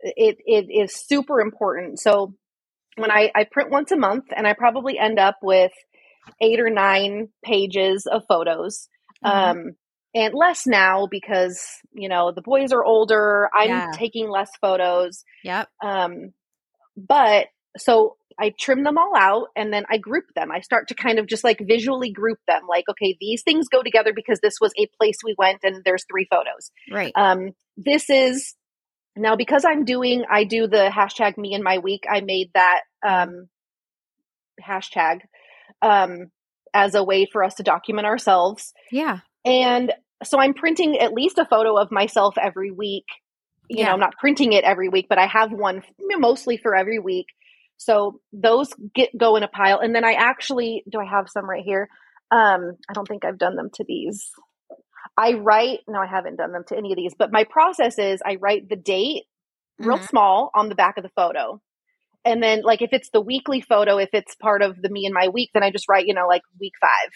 it it is super important. So when I, I print once a month and I probably end up with eight or nine pages of photos. Mm-hmm. Um, and less now because, you know, the boys are older. I'm yeah. taking less photos. Yep. Um, but so I trim them all out and then I group them. I start to kind of just like visually group them like, okay, these things go together because this was a place we went and there's three photos. Right. Um, this is now, because I'm doing, I do the hashtag me and my week, I made that um, hashtag um, as a way for us to document ourselves. Yeah. And so I'm printing at least a photo of myself every week. You yeah. know, I'm not printing it every week, but I have one mostly for every week. So those get go in a pile. And then I actually, do I have some right here? Um, I don't think I've done them to these. I write, no, I haven't done them to any of these, but my process is I write the date real mm-hmm. small on the back of the photo. And then, like, if it's the weekly photo, if it's part of the me and my week, then I just write, you know, like week five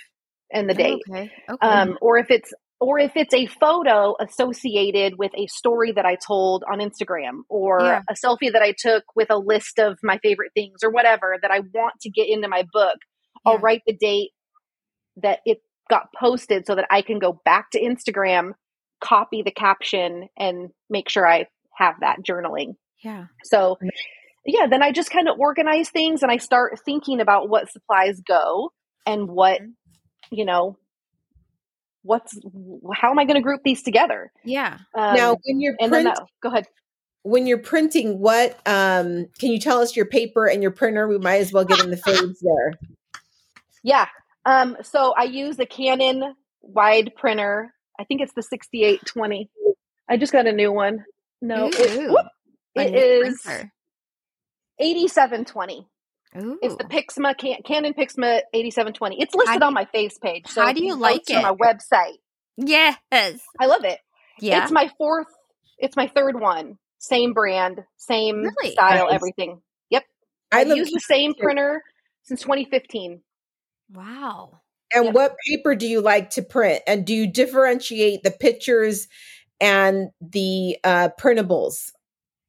and the date. Okay. okay. Um, or if it's, or if it's a photo associated with a story that I told on Instagram or yeah. a selfie that I took with a list of my favorite things or whatever that I want to get into my book, yeah. I'll write the date that it got posted so that I can go back to Instagram, copy the caption, and make sure I have that journaling. Yeah. So, yeah, then I just kind of organize things and I start thinking about what supplies go and what, mm-hmm. you know, what's how am I going to group these together? Yeah. Um, now, when you're print- and then, go ahead. when you're printing, what um, can you tell us your paper and your printer? We might as well get in the phase there. Yeah. Um, so I use a Canon wide printer. I think it's the 6820. I just got a new one. No, it, whoop, it is 8720. Ooh. It's the Pixma Can- Canon Pixma 8720. It's listed on my face page. So how do you like it? my website. Yes. I love it. Yeah. It's my fourth, it's my third one. Same brand, same really? style, nice. everything. Yep. I, I use the same printer since 2015. Wow. And yep. what paper do you like to print? And do you differentiate the pictures and the uh, printables?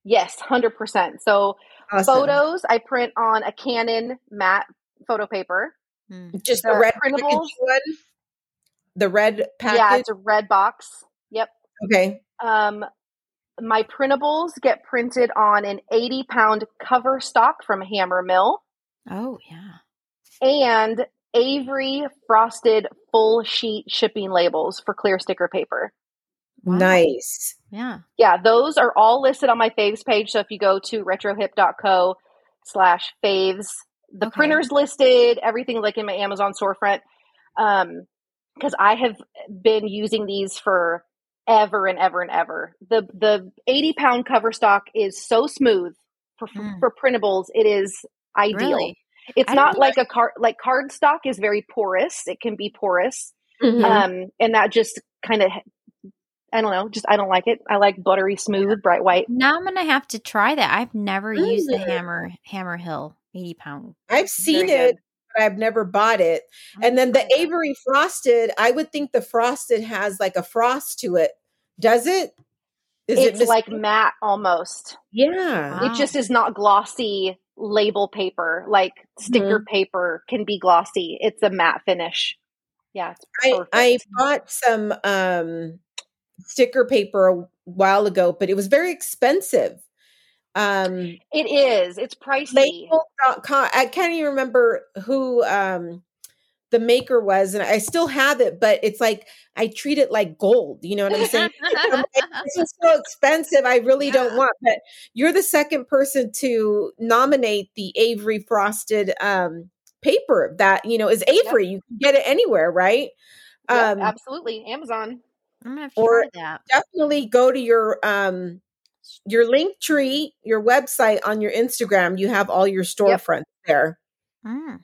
Yes, 100%. So awesome. photos, I print on a Canon matte photo paper. Hmm. Just the, the red printables. One? The red package? Yeah, it's a red box. Yep. Okay. Um, my printables get printed on an 80 pound cover stock from Hammermill. Oh, yeah. And Avery frosted full sheet shipping labels for clear sticker paper. Wow. Nice. Yeah. Yeah, those are all listed on my faves page. So if you go to retrohip.co slash faves, the okay. printer's listed, everything like in my Amazon storefront. Um, because I have been using these for ever and ever and ever. The the 80 pound cover stock is so smooth for mm. for printables. It is ideal. Really? It's not like a card like card stock is very porous. It can be porous. Mm-hmm. Um, and that just kind of I don't know, just I don't like it. I like buttery smooth, bright white. Now I'm gonna have to try that. I've never mm-hmm. used the Hammer Hammermill 80 pound. I've seen it, but I've never bought it. and then the Avery frosted, I would think the frosted has like a frost to it. Does it? Is it's it like matte almost. Yeah. Wow. It just is not glossy label paper, like sticker mm-hmm. paper can be glossy. It's a matte finish. Yeah. I, I bought some um, sticker paper a while ago, but it was very expensive. Um, it is. It's pricey. Label.com. I can't even remember who um, the maker was, and I still have it, but it's like I treat it like gold. You know what I'm saying? I'm like, this is so expensive. I really yeah. don't want. But you're the second person to nominate the Avery frosted um, paper that you know is Avery. Yep. You can get it anywhere, right? Yep, um, absolutely, Amazon. I'm gonna or that. definitely go to your um your link tree, your website on your Instagram. You have all your storefronts yep. there. Mm.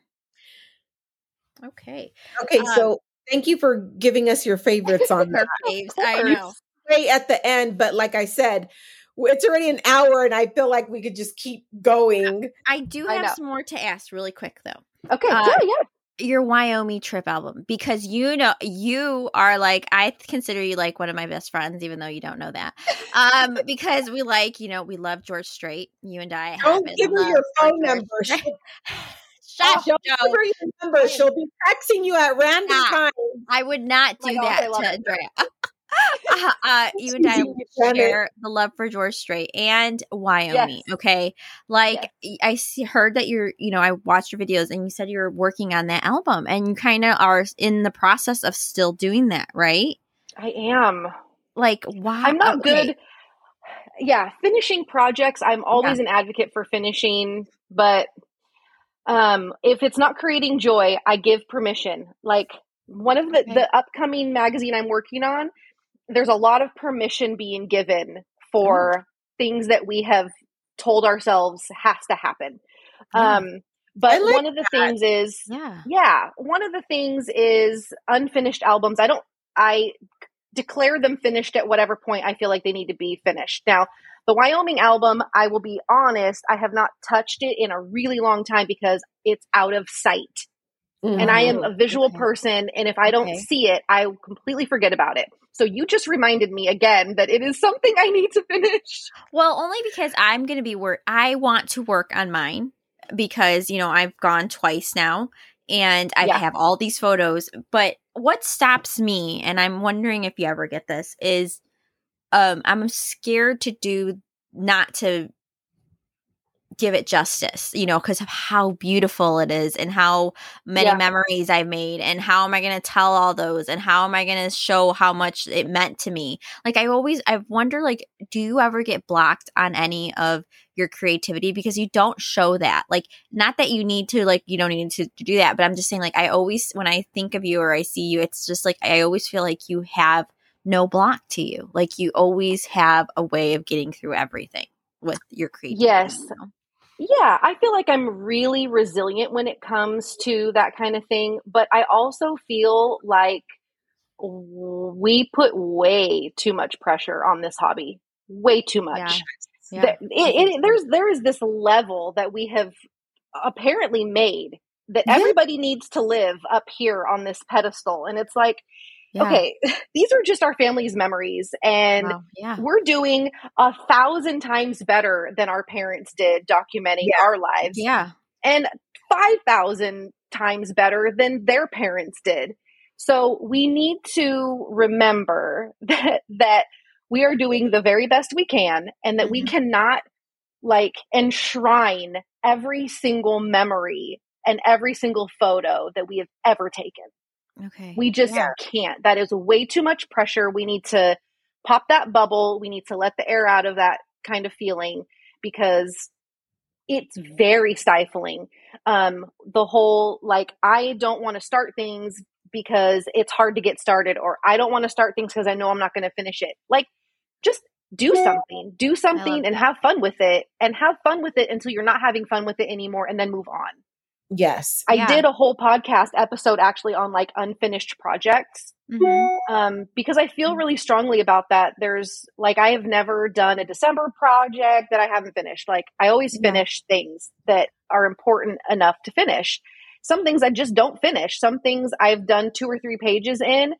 Okay. Okay. Um, so thank you for giving us your favorites on that. I know. At the end, but like I said, it's already an hour, and I feel like we could just keep going. I do have some more to ask, really quick though. Okay. Uh, yeah. Yeah your Wyoming trip album because you know you are like I consider you like one of my best friends even though you don't know that. Um because we like you know we love George Strait. You and I don't give her your phone number. Shut oh, don't give her your number. She'll be texting you at random times. I would not do oh that to Andrea. Uh, uh, you and I share the love for George Strait and Wyoming. Yes. Okay, like yes. I see, heard that you're, you know, I watched your videos and you said you're working on that album, and you kind of are in the process of still doing that, right? I am. Like, why? I'm not okay. good. Yeah, finishing projects. I'm always yeah. an advocate for finishing, but um, if it's not creating joy, I give permission. Like one of the, okay. the upcoming magazine I'm working on, there's a lot of permission being given for oh. things that we have told ourselves has to happen. Yeah. Um, but like one of the that. things is, yeah, yeah, one of the things is unfinished albums. I don't, I declare them finished at whatever point I feel like they need to be finished. Now, the Wyoming album, I will be honest, I have not touched it in a really long time because it's out of sight. Mm-hmm. And I am a visual okay. person. And if I don't okay. see it, I completely forget about it. So you just reminded me again that it is something I need to finish. Well, only because I'm going to be work. I want to work on mine because, you know, I've gone twice now and I yeah. have all these photos. But what stops me, and I'm wondering if you ever get this, is um I'm scared to do not to give it justice, you know, because of how beautiful it is and how many yeah. memories I've made and how am I going to tell all those and how am I going to show how much it meant to me. Like I always I wonder like do you ever get blocked on any of your creativity because you don't show that. Like not that you need to like you don't need to, to do that, but I'm just saying like I always when I think of you or I see you it's just like I always feel like you have no block to you. Like you always have a way of getting through everything with your creativity. Yes. You know? Yeah, I feel like I'm really resilient when it comes to that kind of thing, but I also feel like we put way too much pressure on this hobby. Way too much. Yeah. Yeah. It, it, there's there is this level that we have apparently made that everybody needs to live up here on this pedestal and it's like yeah. Okay, these are just our family's memories, and wow. yeah. we're doing a thousand times better than our parents did documenting yeah. our lives. Yeah. And 5,000 times better than their parents did. So we need to remember that, that we are doing the very best we can and that mm-hmm. we cannot like enshrine every single memory and every single photo that we have ever taken. Okay. We just yeah. can't. That is way too much pressure. We need to pop that bubble. We need to let the air out of that kind of feeling because it's very stifling. Um, the whole like, I don't want to start things because it's hard to get started, or I don't want to start things because I know I'm not going to finish it. Like, just do something, do something and have fun with it, and have fun with it until you're not having fun with it anymore, and then move on. Yes. I yeah. did a whole podcast episode actually on like unfinished projects. Mm-hmm. Um, because I feel really strongly about that. There's like, I have never done a December project that I haven't finished. Like, I always yeah. finish things that are important enough to finish. Some things I just don't finish. Some things I've done two or three pages in.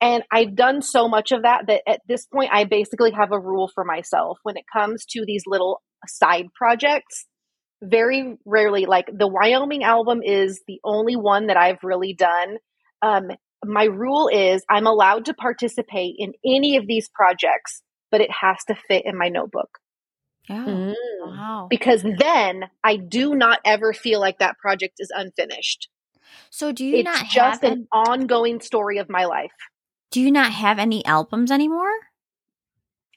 And I've done so much of that that at this point, I basically have a rule for myself when it comes to these little side projects very rarely like the Wyoming album is the only one that I've really done. Um, my rule is I'm allowed to participate in any of these projects, but it has to fit in my notebook. Oh, mm. wow. Because then I do not ever feel like that project is unfinished. So do you it's not just an ongoing story of my life. Do you not have any albums anymore?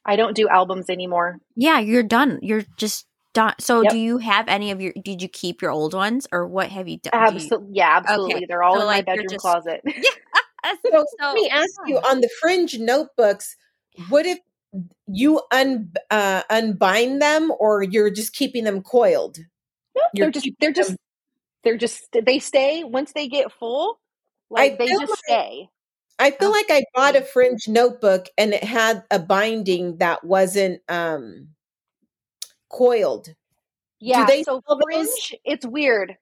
I don't do albums anymore. Yeah, you're done. You're just done. So, yep. do you have any of your? Did you keep your old ones, or what have you done? Absolutely, yeah, absolutely. Okay. They're all so in like my bedroom just, closet. Yeah. so, so, let me ask you on the fringe notebooks. What if you un uh, unbind them, or you're just keeping them coiled? No, they're just they're just them. they're just they stay once they get full. Like I they just like, stay. I feel like I bought a fringe notebook and it had a binding that wasn't um coiled. Yeah. Do they so Fringe, it's weird.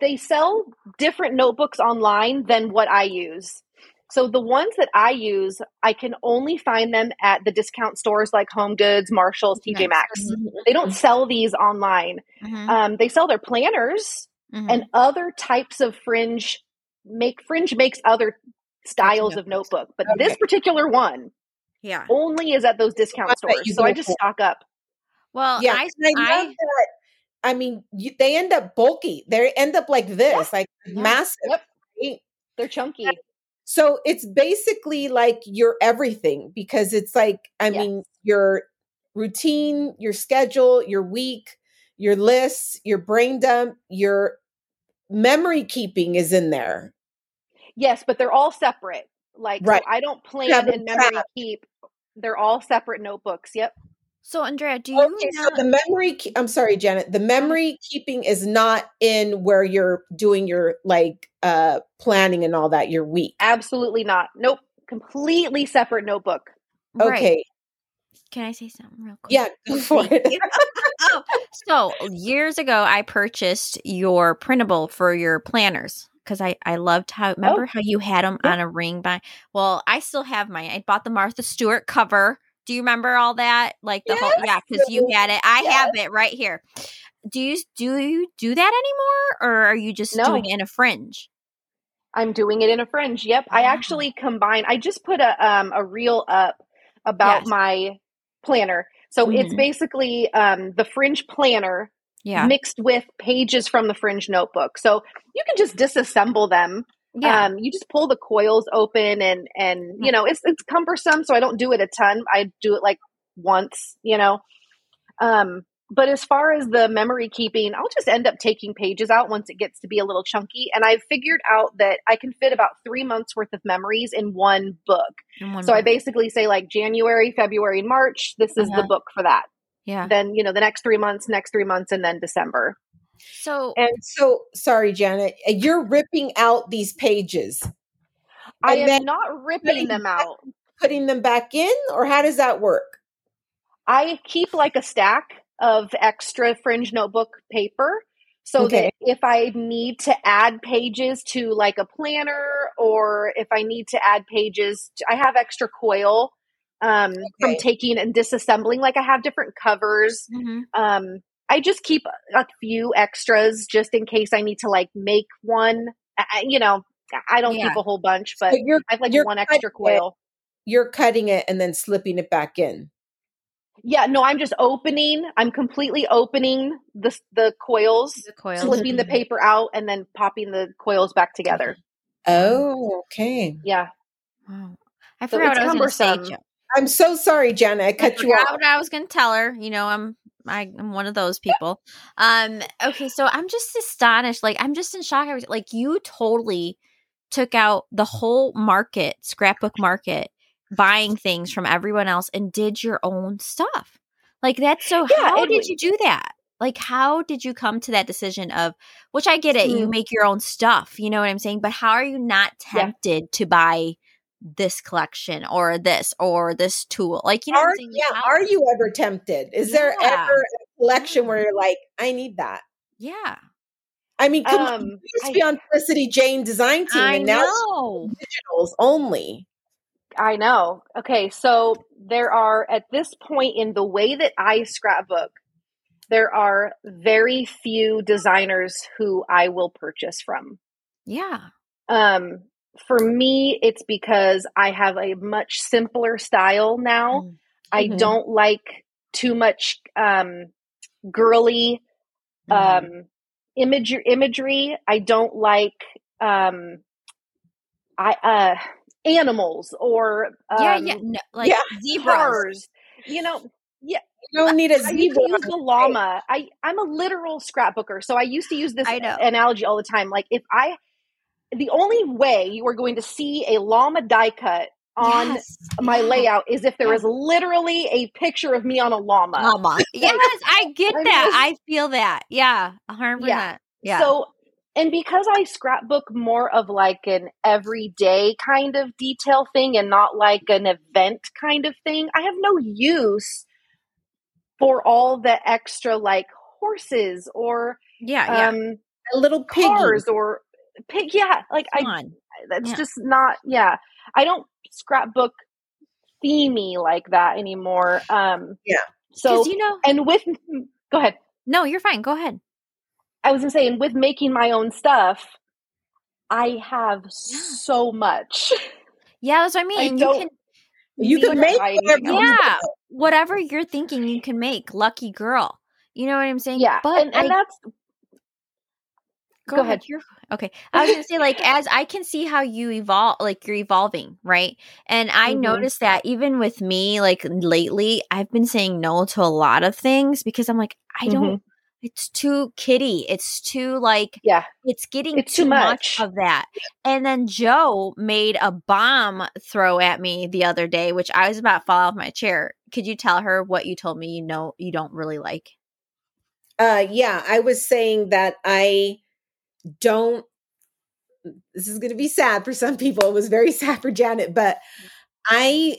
They sell different notebooks online than what I use. So the ones that I use, I can only find them at the discount stores like Home Goods, Marshalls, TJ Maxx. Mm-hmm. They don't sell these online. Mm-hmm. Um, they sell their planners mm-hmm. and other types of fringe. Make fringe makes other styles of notebook, but okay. this particular one, yeah, only is at those discount stores. So I just stock up. Well, yeah, I, I, I that. I mean, you, they end up bulky. They end up like this, yeah. like yeah. massive. Yep. Right? They're chunky. So it's basically like your everything because it's like, I yes. mean, your routine, your schedule, your week, your lists, your brain dump, your memory keeping is in there. Yes, but they're all separate. Like, right. so I don't plan and memory keep. They're all separate notebooks. Yep. So, Andrea, do you okay, so the memory? I'm sorry, Janet. The memory keeping is not in where you're doing your like uh planning and all that. Your week. Absolutely not. Nope. Completely separate notebook. Okay. Right. Can I say something real quick? Yeah, go for it. oh, so years ago, I purchased your printable for your planners because I I loved how remember oh. how you had them yeah. on a ring by. Well, I still have mine. I bought the Martha Stewart cover do you remember all that? Like the yes. whole yeah, because you had it. I yes. have it right here. Do you do you do that anymore, or are you just no. doing it in a fringe? I'm doing it in a fringe. Yep, I actually combine. I just put a um a reel up about yes. my planner. So mm-hmm. it's basically um, the Fringe planner yeah. mixed with pages from the Fringe notebook. So you can just disassemble them. Yeah. Um, you just pull the coils open and and you know it's it's cumbersome, so I don't do it a ton. I do it like once, you know. Um, but as far as the memory keeping, I'll just end up taking pages out once it gets to be a little chunky. And I've figured out that I can fit about three months worth of memories in one book. In one so book. I basically say like January, February, March, this is uh-huh. the book for that. Yeah. Then, you know, the next three months, next three months, and then December. So, and so sorry, Janet, you're ripping out these pages. I am not ripping them out. Putting them back in, or how does that work? I keep like a stack of extra fringe notebook paper so okay. that if I need to add pages to like a planner or if I need to add pages, to, I have extra coil um, okay. from taking and disassembling. Like I have different covers. Mm-hmm. Um, I just keep a few extras just in case I need to like make one. I, you know, I don't yeah. keep a whole bunch, but so I have like one extra coil. It, you're cutting it and then slipping it back in. Yeah, no, I'm just opening. I'm completely opening the the coils, the coils. slipping the mm-hmm. paper out, and then popping the coils back together. Oh, okay. Yeah. Wow. I forgot so what I was going to say. I'm so sorry, Jenna. I cut I you off. What I was going to tell her. You know, I'm I, am one of those people. Um. Okay, so I'm just astonished. Like I'm just in shock. I was like, you totally took out the whole market, scrapbook market, buying things from everyone else and did your own stuff. Like that's so yeah, how did you do that? Like how did you come to that decision of which I get it, mm. you make your own stuff, you know what I'm saying? But how are you not tempted yeah. to buy this collection or this or this tool? Like you know are, Yeah, how- are you ever tempted? Is yeah. there ever a collection where you're like, I need that? Yeah. I mean, come um, on, you used to be on Felicity Jane design team, I and now digitals only. I know. Okay, so there are at this point in the way that I scrapbook, there are very few designers who I will purchase from. Yeah. Um for me it's because I have a much simpler style now. Mm-hmm. I don't like too much um girly mm-hmm. um image imagery. I don't like um I uh animals or um, yeah, yeah, no, like yeah, zebras. You know, yeah. You don't need a zebra. I used to use the llama. I I'm a literal scrapbooker, so I used to use this analogy all the time. Like if I, the only way you are going to see a llama die cut on yes. my layout is if there is literally a picture of me on a llama. Llama. yes, I get that. I feel that. Yeah, hundred yeah. Yeah. So and because I scrapbook more of like an everyday kind of detail thing and not like an event kind of thing, I have no use for all the extra like horses or yeah, um, yeah. a little cars piggy. or pig. Yeah, like Come I, on. that's yeah. just not. Yeah, I don't scrapbook themey like that anymore. Um, yeah. So you know, and with go ahead. No, you're fine. Go ahead. I was saying with making my own stuff, I have so much. Yeah, that's what I mean. I you can you can make whatever yeah, whatever you're thinking you can make. Lucky girl. You know what I'm saying? Yeah, but and, and I, that's go, go ahead. You're, okay. I was gonna say, like, as I can see how you evolve, like you're evolving, right? And I mm-hmm. noticed that even with me, like lately, I've been saying no to a lot of things because I'm like, I don't mm-hmm it's too kitty. It's too like yeah. It's getting it's too, too much. much. of that. And then Joe made a bomb throw at me the other day, which I was about to fall off my chair. Could you tell her what you told me you know you don't really like? Uh yeah, I was saying that I don't this is going to be sad for some people. It was very sad for Janet, but I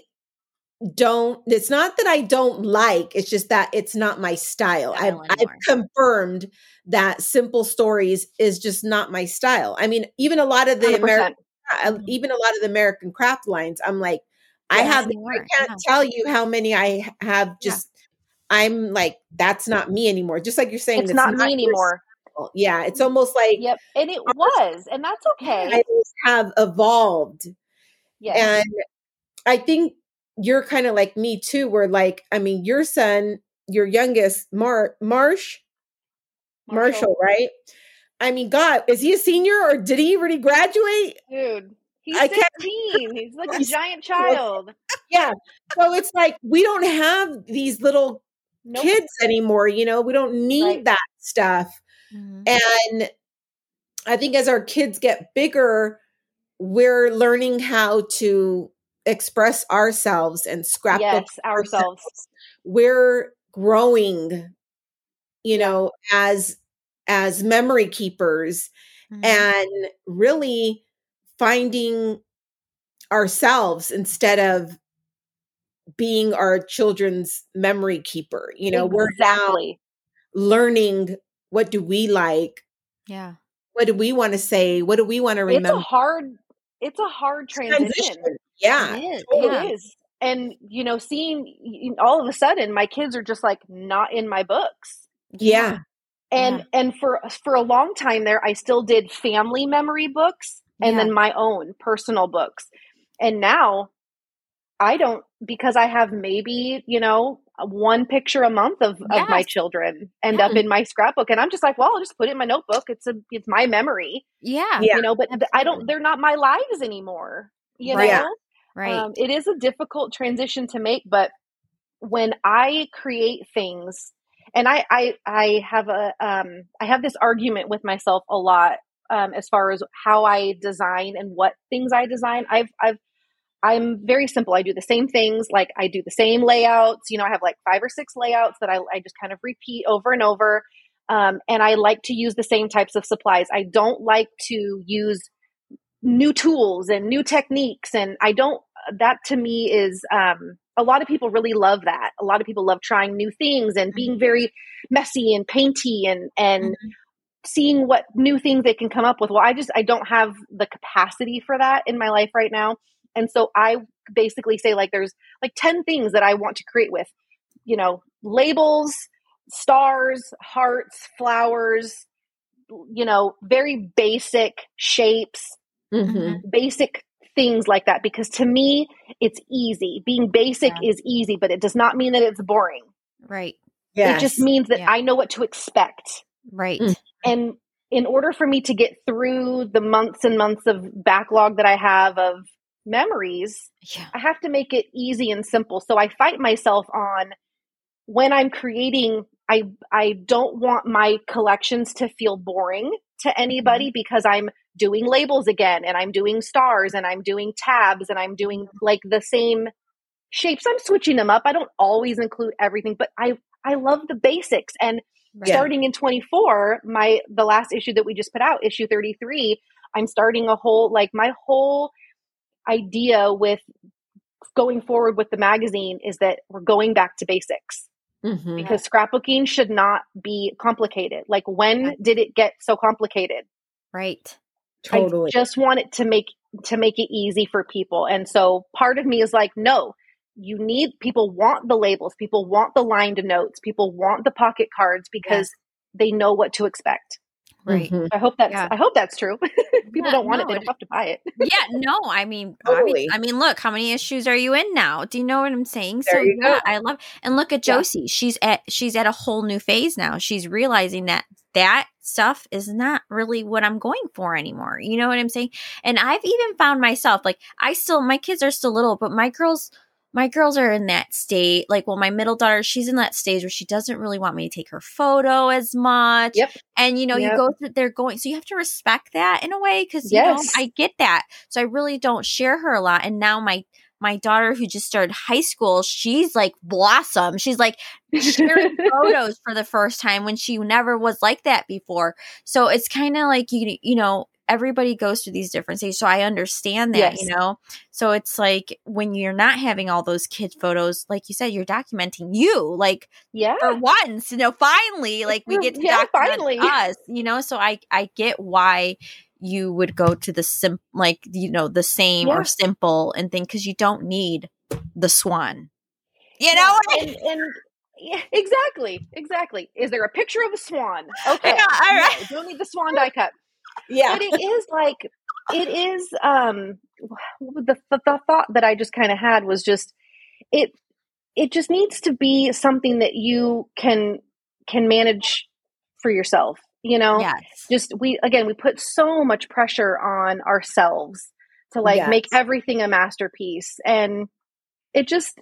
don't it's not that I don't like, it's just that it's not my style. I've, I've, confirmed that simple stories is just not my style. I mean, even a lot of the 100%. American uh, mm-hmm. even a lot of the American craft lines, I'm like, I have I can't yeah. tell you how many I have just yeah. I'm like, that's not me anymore. Just like you're saying, it's, not, not me anymore. Oh, yeah, it's mm. almost like Yep. And it was, and that's okay. I have evolved. Yeah. And I think you're kind of like me too, where like, I mean, your son, your youngest, Mar Marsh, Marshall. Marshall, right? I mean, God, is he a senior or did he already graduate? Dude, he's I 16. He's like a giant child. Yeah. So it's like we don't have these little nope. kids anymore, you know, we don't need right. that stuff. Mm-hmm. And I think as our kids get bigger, we're learning how to express ourselves and scrap yes, ourselves. ourselves. We're growing, you know, as as memory keepers mm-hmm. and really finding ourselves instead of being our children's memory keeper. You know, exactly. we're now learning what do we like? Yeah. What do we want to say? What do we want to remember? It's a hard it's a hard transition. transition. Yeah. It is. It is. And you know, seeing all of a sudden my kids are just like not in my books. Yeah. And yeah. and for for a long time there I still did family memory books and yeah. then my own personal books. And now I don't because I have maybe, you know, one picture a month of, yes. of my children end yeah. up in my scrapbook. And I'm just like, well, I'll just put it in my notebook. It's a it's my memory. Yeah. You know, but Absolutely. I don't they're not my lives anymore. You right. know? Right. Um, it is a difficult transition to make, but when I create things and I I I have a um I have this argument with myself a lot um as far as how I design and what things I design. I've I've I'm very simple. I do the same things. Like I do the same layouts. You know, I have like five or six layouts that I, I just kind of repeat over and over. Um, and I like to use the same types of supplies. I don't like to use new tools and new techniques. And I don't, that to me is, um, a lot of people really love that. A lot of people love trying new things and being mm-hmm. very messy and painty and, and, mm-hmm seeing what new things they can come up with. Well, I just I don't have the capacity for that in my life right now. And so I basically say like there's like 10 things that I want to create with, you know, labels, stars, hearts, flowers, you know, very basic shapes, mm-hmm. basic things like that because to me it's easy. Being basic yeah. is easy, but it does not mean that it's boring. Right. Yes. It just means that yeah. I know what to expect. Right. Mm. And in order for me to get through the months and months of backlog that I have of memories, yeah. I have to make it easy and simple. So I fight myself on when I'm creating I I don't want my collections to feel boring to anybody mm-hmm. because I'm doing labels again and I'm doing stars and I'm doing tabs and I'm doing like the same shapes. I'm switching them up. I don't always include everything, but I I love the basics and right. starting in 24, my the last issue that we just put out, issue 33, I'm starting a whole like my whole idea with going forward with the magazine is that we're going back to basics mm-hmm. because scrapbooking should not be complicated. Like, when did it get so complicated? Right. Totally. I just want it to make to make it easy for people. And so part of me is like, no, you need people want the labels, people want the lined notes, people want the pocket cards because yes. they know what to expect. Right. Mm-hmm. I hope that's yeah. I hope that's true. People yeah, don't want no, it, they don't have to buy it. yeah, no, I mean totally. I mean, look, how many issues are you in now? Do you know what I'm saying? There so yeah, I love and look at Josie. She's at she's at a whole new phase now. She's realizing that that stuff is not really what I'm going for anymore. You know what I'm saying? And I've even found myself like I still my kids are still little, but my girls my girls are in that state. Like, well, my middle daughter, she's in that stage where she doesn't really want me to take her photo as much. Yep. And you know, yep. you go through, they're going, so you have to respect that in a way because yes. know I get that. So I really don't share her a lot. And now my my daughter who just started high school, she's like blossom. She's like sharing photos for the first time when she never was like that before. So it's kind of like you you know everybody goes through these different stages. So I understand that, yes. you know? So it's like when you're not having all those kid photos, like you said, you're documenting you, like, yeah, for once, you know, finally, like we mm-hmm. get to yeah, document finally. us, you know? So I, I get why you would go to the sim, like, you know, the same yeah. or simple and think, cause you don't need the swan, you know? Yeah, and, and yeah, exactly, exactly. Is there a picture of a swan? Okay, yeah, all right. No, don't need the swan die cut yeah but it is like it is um the, the, the thought that i just kind of had was just it it just needs to be something that you can can manage for yourself you know yes. just we again we put so much pressure on ourselves to like yes. make everything a masterpiece and it just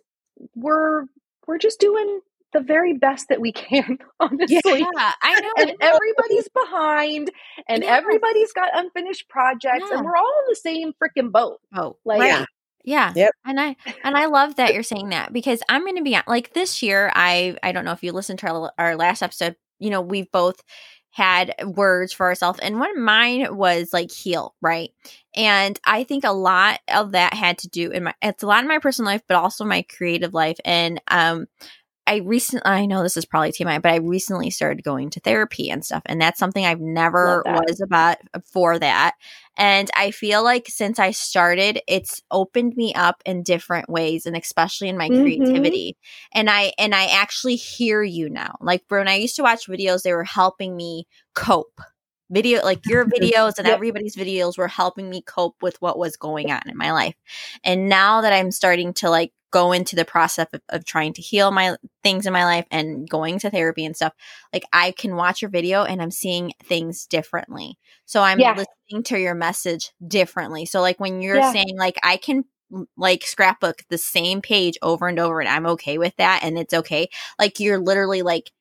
we're we're just doing the very best that we can honestly yeah i know and everybody's behind and yes. everybody's got unfinished projects yeah. and we're all in the same freaking boat oh like right. Yeah. Yep. And I and I love that you're saying that because I'm going to be like this year I I don't know if you listened to our, our last episode, you know, we've both had words for ourselves and one of mine was like heal right and i think a lot of that had to do in my it's a lot in my personal life but also my creative life and um I recently, I know this is probably TMI, but I recently started going to therapy and stuff. And that's something I've never was about for that. And I feel like since I started, it's opened me up in different ways and especially in my mm-hmm. creativity. And I, and I actually hear you now. Like when I used to watch videos, they were helping me cope video like your videos and everybody's videos were helping me cope with what was going on in my life and now that i'm starting to like go into the process of, of, trying to heal my things in my life and going to therapy and stuff like i can watch your video and i'm seeing things differently so i'm yeah. listening to your message differently so like when you're yeah. saying like i can mm, like scrapbook the same page over and over and i'm okay with that and it's okay like you're literally like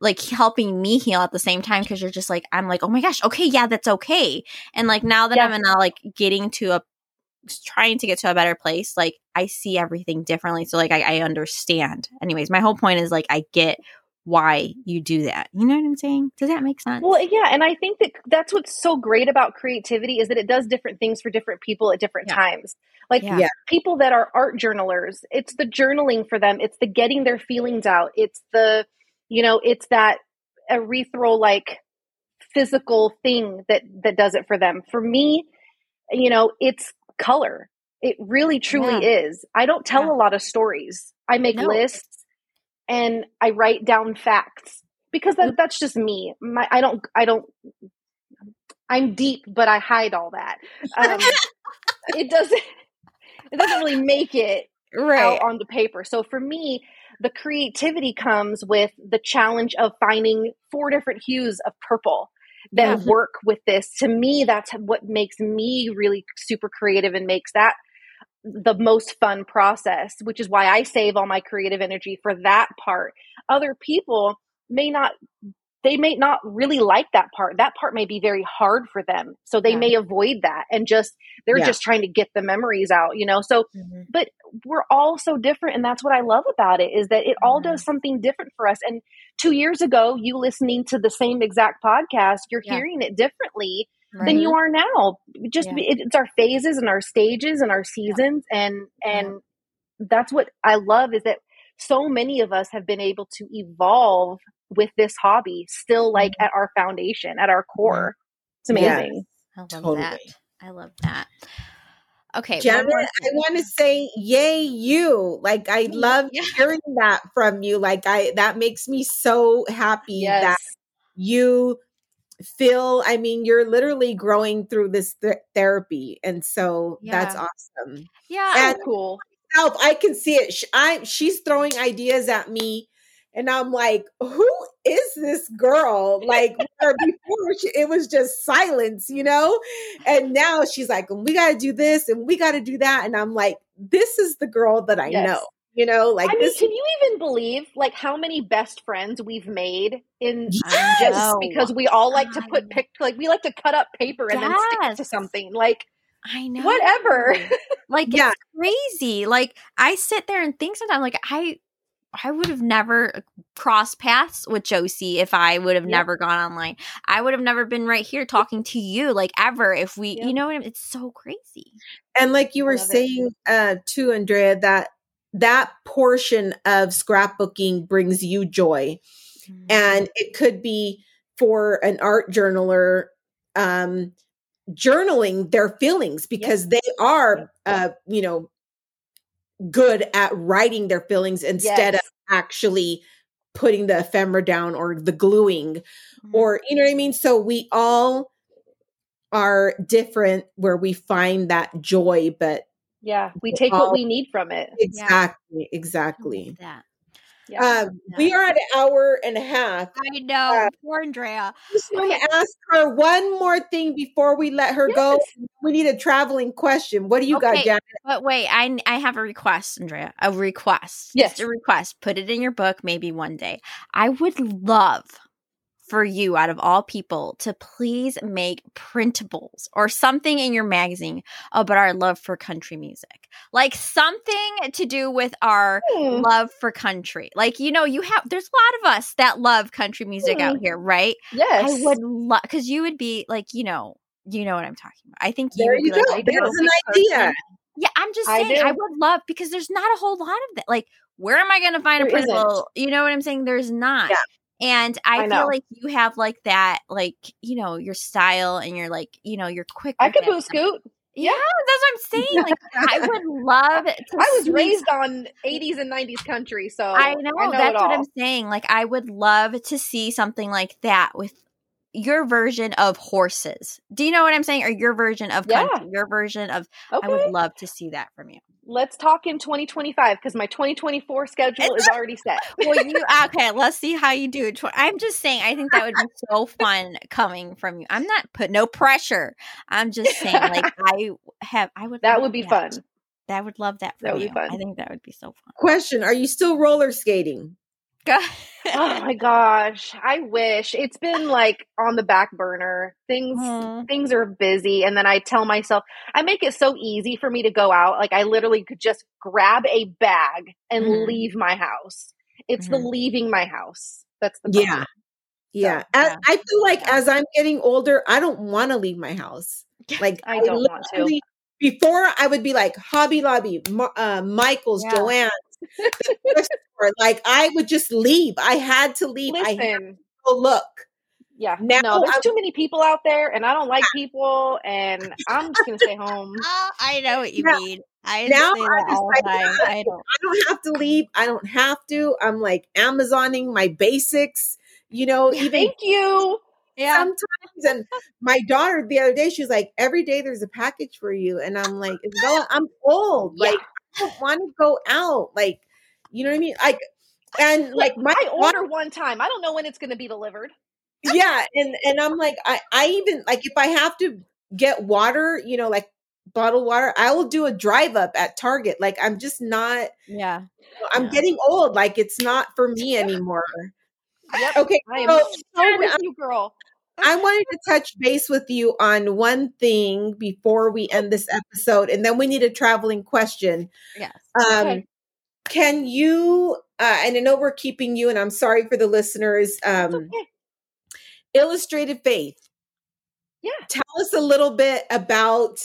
like helping me heal at the same time because you're just like i'm like oh my gosh okay yeah that's okay and like now that yeah. i'm in a, like getting to a trying to get to a better place like i see everything differently so like I, I understand. Anyways my whole point is like i get why you do that. You know what i'm saying? Does that make sense? Well yeah and i think that that's what's so great about creativity is that it does different things for different people at different yeah. times. Like yeah. people that are art journalers it's the journaling for them it's the getting their feelings out it's the you know it's that erythral like physical thing that that does it for them. For me you know it's color. It really truly yeah. is. I don't tell yeah. a lot of stories. I make no. lists and I write down facts because that, that's just me. My, I don't, I don't, I'm deep, but I hide all that. Um, it doesn't, it doesn't really make it right. out on the paper. So for me, the creativity comes with the challenge of finding four different hues of purple then yeah. work with this. To me, that's what makes me really super creative and makes that the most fun process, which is why I save all my creative energy for that part. Other people may not they may not really like that part. That part may be very hard for them. So they yeah. may avoid that and just, they're yeah. just trying to get the memories out, you know? So, mm-hmm. but we're all so different. And that's what I love about it is that it mm-hmm. all does something different for us. And two years ago, you listening to the same exact podcast, you're yeah. hearing it differently right. than you are now. Just it's our phases and our stages and our seasons. And, and that's what I love is that so many of us have been able to evolve with this hobby still like mm-hmm. at our foundation, at our core. It's amazing. I love totally. that. I love that. Okay, Janet, I want to say, yay, you! Like, I love yeah. hearing that from you. Like, I that makes me so happy yes. that you feel. I mean, you're literally growing through this th- therapy, and so yeah. that's awesome. Yeah, and cool. Help, I can see it. I she's throwing ideas at me and I'm like, who is this girl? Like, before she, it was just silence, you know? And now she's like, we got to do this and we got to do that. And I'm like, this is the girl that I yes. know. You know, like I this. Mean, can you even believe like how many best friends we've made in yes. just because we all like to put pic like we like to cut up paper and yes. then stick it to something like I know whatever. like yeah. it's crazy. Like I sit there and think sometimes like I I would have never crossed paths with Josie if I would have yep. never gone online. I would have never been right here talking to you like ever if we, yep. you know what I mean? It's so crazy. And like you were saying it. uh too, Andrea, that that portion of scrapbooking brings you joy. Mm-hmm. And it could be for an art journaler um journaling their feelings because yep. they are uh you know good at writing their feelings instead yes. of actually putting the ephemera down or the gluing mm-hmm. or you know what I mean? So we all are different where we find that joy, but Yeah, we take what we need from it. Exactly, yeah. exactly. That. Yeah. Um, we are at an hour and a half. I know. Uh, Poor Andrea. Just want to ask her one more thing before we let her yes. go. We need a traveling question. What do you okay, got, Janet? But wait, I I have a request, Andrea. A request. Yes. Just a request. Put it in your book maybe one day. I would love for you out of all people to please make printables or something in your magazine about our love for country music. Like something to do with our mm. love for country. Like, you know, you have, there's a lot of us that love country music mm. out here, right? Yes. I would love, because you would be like, you know, you know what I'm talking about. I think you there you go. Like, There's an idea. Yeah, I'm just saying I, I, would love because there's not a whole lot of that. Like, where am I going to find there a printable? Isn't. You know what I'm saying? There's not. Yeah. And I, I feel like you have like that, like, you know, your style and you're like, you know, you're quick. I could boot scoot. Yeah, that's what I'm saying. Like, I would love to. I was raised on 80s and 90s country, so I know, I know that's what I'm saying. Like, I would love to see something like that with your version of horses. Do you know what I'm saying? Or your version of country, yeah. your version of. Okay. I would love to see that from you let's talk in 2025 because my 2024 schedule is already set. well, you okay? Let's see how you do it. I'm just saying, I think that would be so fun coming from you. I'm not put no pressure. I'm just saying, like I have, I would. That would be that. fun. That would love that. that would you. be fun. I think that would be so fun. Question: Are you still roller skating? Oh my gosh, I wish it's been like on the back burner. Things mm. things are busy and then I tell myself I make it so easy for me to go out. Like I literally could just grab a bag and mm. leave my house. It's mm. the mm-hmm. leaving my house. That's the problem. Yeah. Yeah. So, yeah. I feel like yeah. as I'm getting older, I don't want to leave my house. Like I don't I want to. Before I would be like Hobby Lobby, uh, Michael's, yeah. JoAnn, like I would just leave. I had to leave. Listen, I had to look. Yeah. Now no, there's I'm, too many people out there, and I don't like people, and I'm just gonna stay home. oh, I know what you now, mean. I now I'm just like, I don't. I don't have to leave. I don't have to. I'm like Amazoning my basics. You know, even thank you. Yeah. Sometimes, and my daughter the other day, she's like, "Every day there's a package for you," and I'm like, "Isabella, I'm old. Yeah. Like, I don't want to go out. Like, you know what I mean? Like, and like my I order one time. I don't know when it's going to be delivered. yeah, and and I'm like, I I even like if I have to get water, you know, like bottled water, I will do a drive up at Target. Like, I'm just not. Yeah, I'm yeah. getting old. Like, it's not for me anymore. Yep. Okay. I am so, so with you, girl. I wanted to touch base with you on one thing before we end this episode, and then we need a traveling question. Yes. Um, okay. Can you, uh, and I know we're keeping you, and I'm sorry for the listeners, um, okay. Illustrated Faith. Yeah. Tell us a little bit about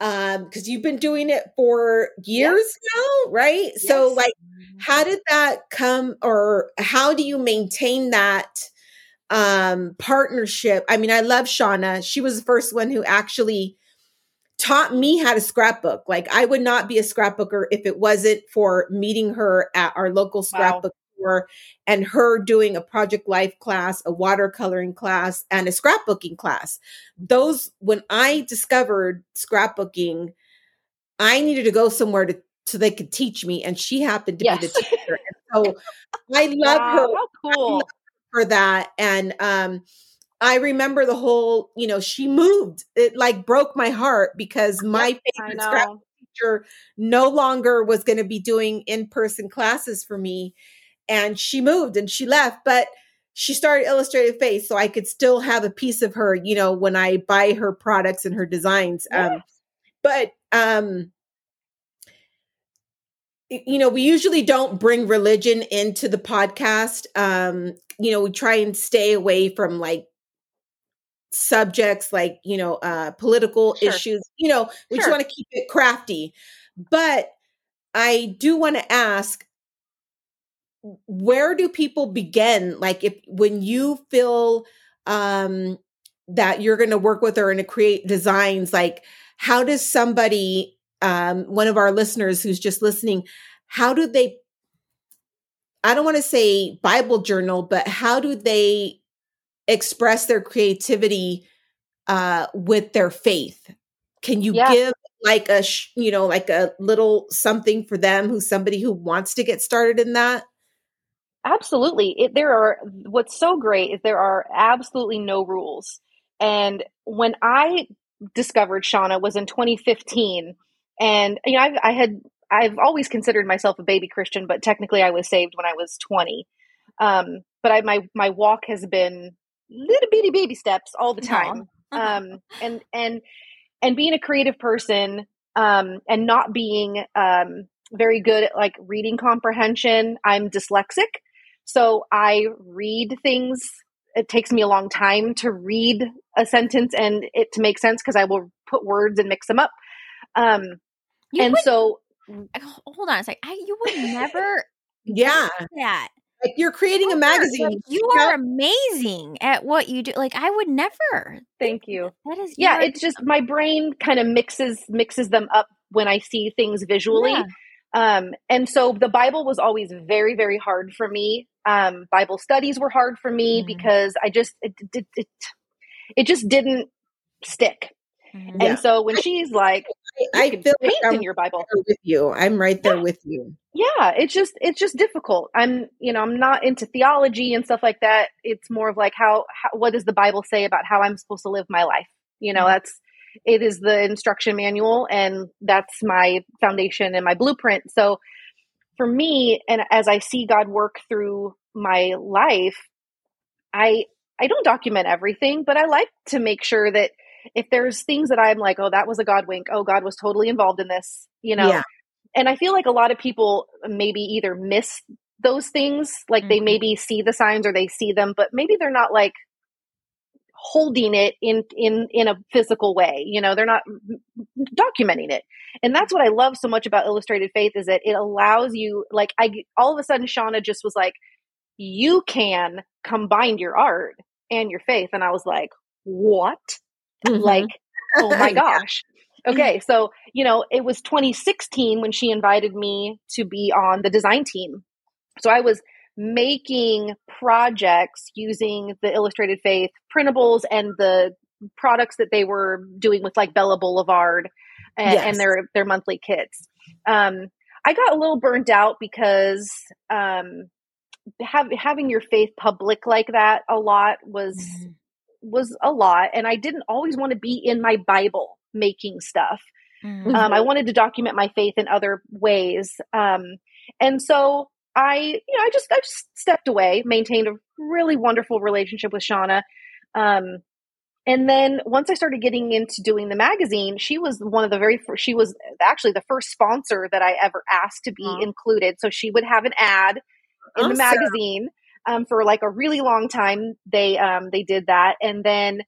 um because you've been doing it for years yes. now right yes. so like how did that come or how do you maintain that um partnership i mean i love Shanna she was the first one who actually taught me how to scrapbook. Like I would not be a scrapbooker if it wasn't for meeting her at our local scrapbook wow. store and her doing a project life class, a watercoloring class, and a scrapbooking class. Those when I discovered scrapbooking, I needed to go somewhere to so they could teach me, and she happened to yes. be the teacher. And so I love wow, her. How cool for that, and um I remember the whole, you know, she moved. It like broke my heart because my favorite scrap teacher no longer was going to be doing in person classes for me. And she moved and she left, but she started Illustrated Faith so I could still have a piece of her, you know, when I buy her products and her designs. Yes. Um, but, um, you know, we usually don't bring religion into the podcast. Um, you know, we try and stay away from like subjects like you know uh political sure. issues you know we sure. just want to keep it crafty but i do want to ask where do people begin like if when you feel um that you're going to work with her and to create designs like how does somebody um one of our listeners who's just listening how do they i don't want to say bible journal but how do they express their creativity uh, with their faith. Can you yeah. give like a sh- you know like a little something for them who's somebody who wants to get started in that absolutely it, there are what's so great is there are absolutely no rules and when i discovered Shanna was in 2015 and you know I've, i had i've always considered myself a baby christian but technically i was saved when i was 20 um, but I, my my walk has been little bitty baby steps all the time um, and and and being a creative person um, and not being um, very good at like reading comprehension i'm dyslexic so i read things it takes me a long time to read a sentence and it to make sense because i will put words and mix them up um, and would, so hold on a sec I, you would never yeah. that like you're creating a magazine. Like you are amazing at what you do. Like I would never. Thank you. That is yeah. It's just my brain kind of mixes mixes them up when I see things visually. Yeah. Um, and so the Bible was always very very hard for me. Um, Bible studies were hard for me mm because I just it, it, it, it just didn't stick. Mm-hmm. And so when she's like, I, I feel like in your Bible with you. I'm right there yeah. with you. Yeah, it's just it's just difficult. I'm you know I'm not into theology and stuff like that. It's more of like how, how what does the Bible say about how I'm supposed to live my life? You know, mm-hmm. that's it is the instruction manual and that's my foundation and my blueprint. So for me, and as I see God work through my life, I I don't document everything, but I like to make sure that if there's things that I'm like, oh, that was a God wink. Oh, God was totally involved in this, you know? Yeah. And I feel like a lot of people maybe either miss those things, like mm-hmm. they maybe see the signs or they see them, but maybe they're not like holding it in in in a physical way you know they're not documenting it and that's what i love so much about illustrated faith is that it allows you like i all of a sudden Shanna just was like you can combine your art and your faith and i was like what Mm-hmm. Like, oh my gosh. Okay, so, you know, it was 2016 when she invited me to be on the design team. So I was making projects using the Illustrated Faith printables and the products that they were doing with like Bella Boulevard and, yes. and their their monthly kits. Um, I got a little burnt out because um, have, having your faith public like that a lot was mm-hmm was a lot and I didn't always want to be in my Bible making stuff. Mm-hmm. Um, I wanted to document my faith in other ways. Um, and so I, you know, I just, I just stepped away, maintained a really wonderful relationship with Shanna. Um, and then once I started getting into doing the magazine, she was one of the very first, she was actually the first sponsor that I ever asked to be included. So she would have an ad in awesome. the magazine um, for like a really long time. They um, they did that, and then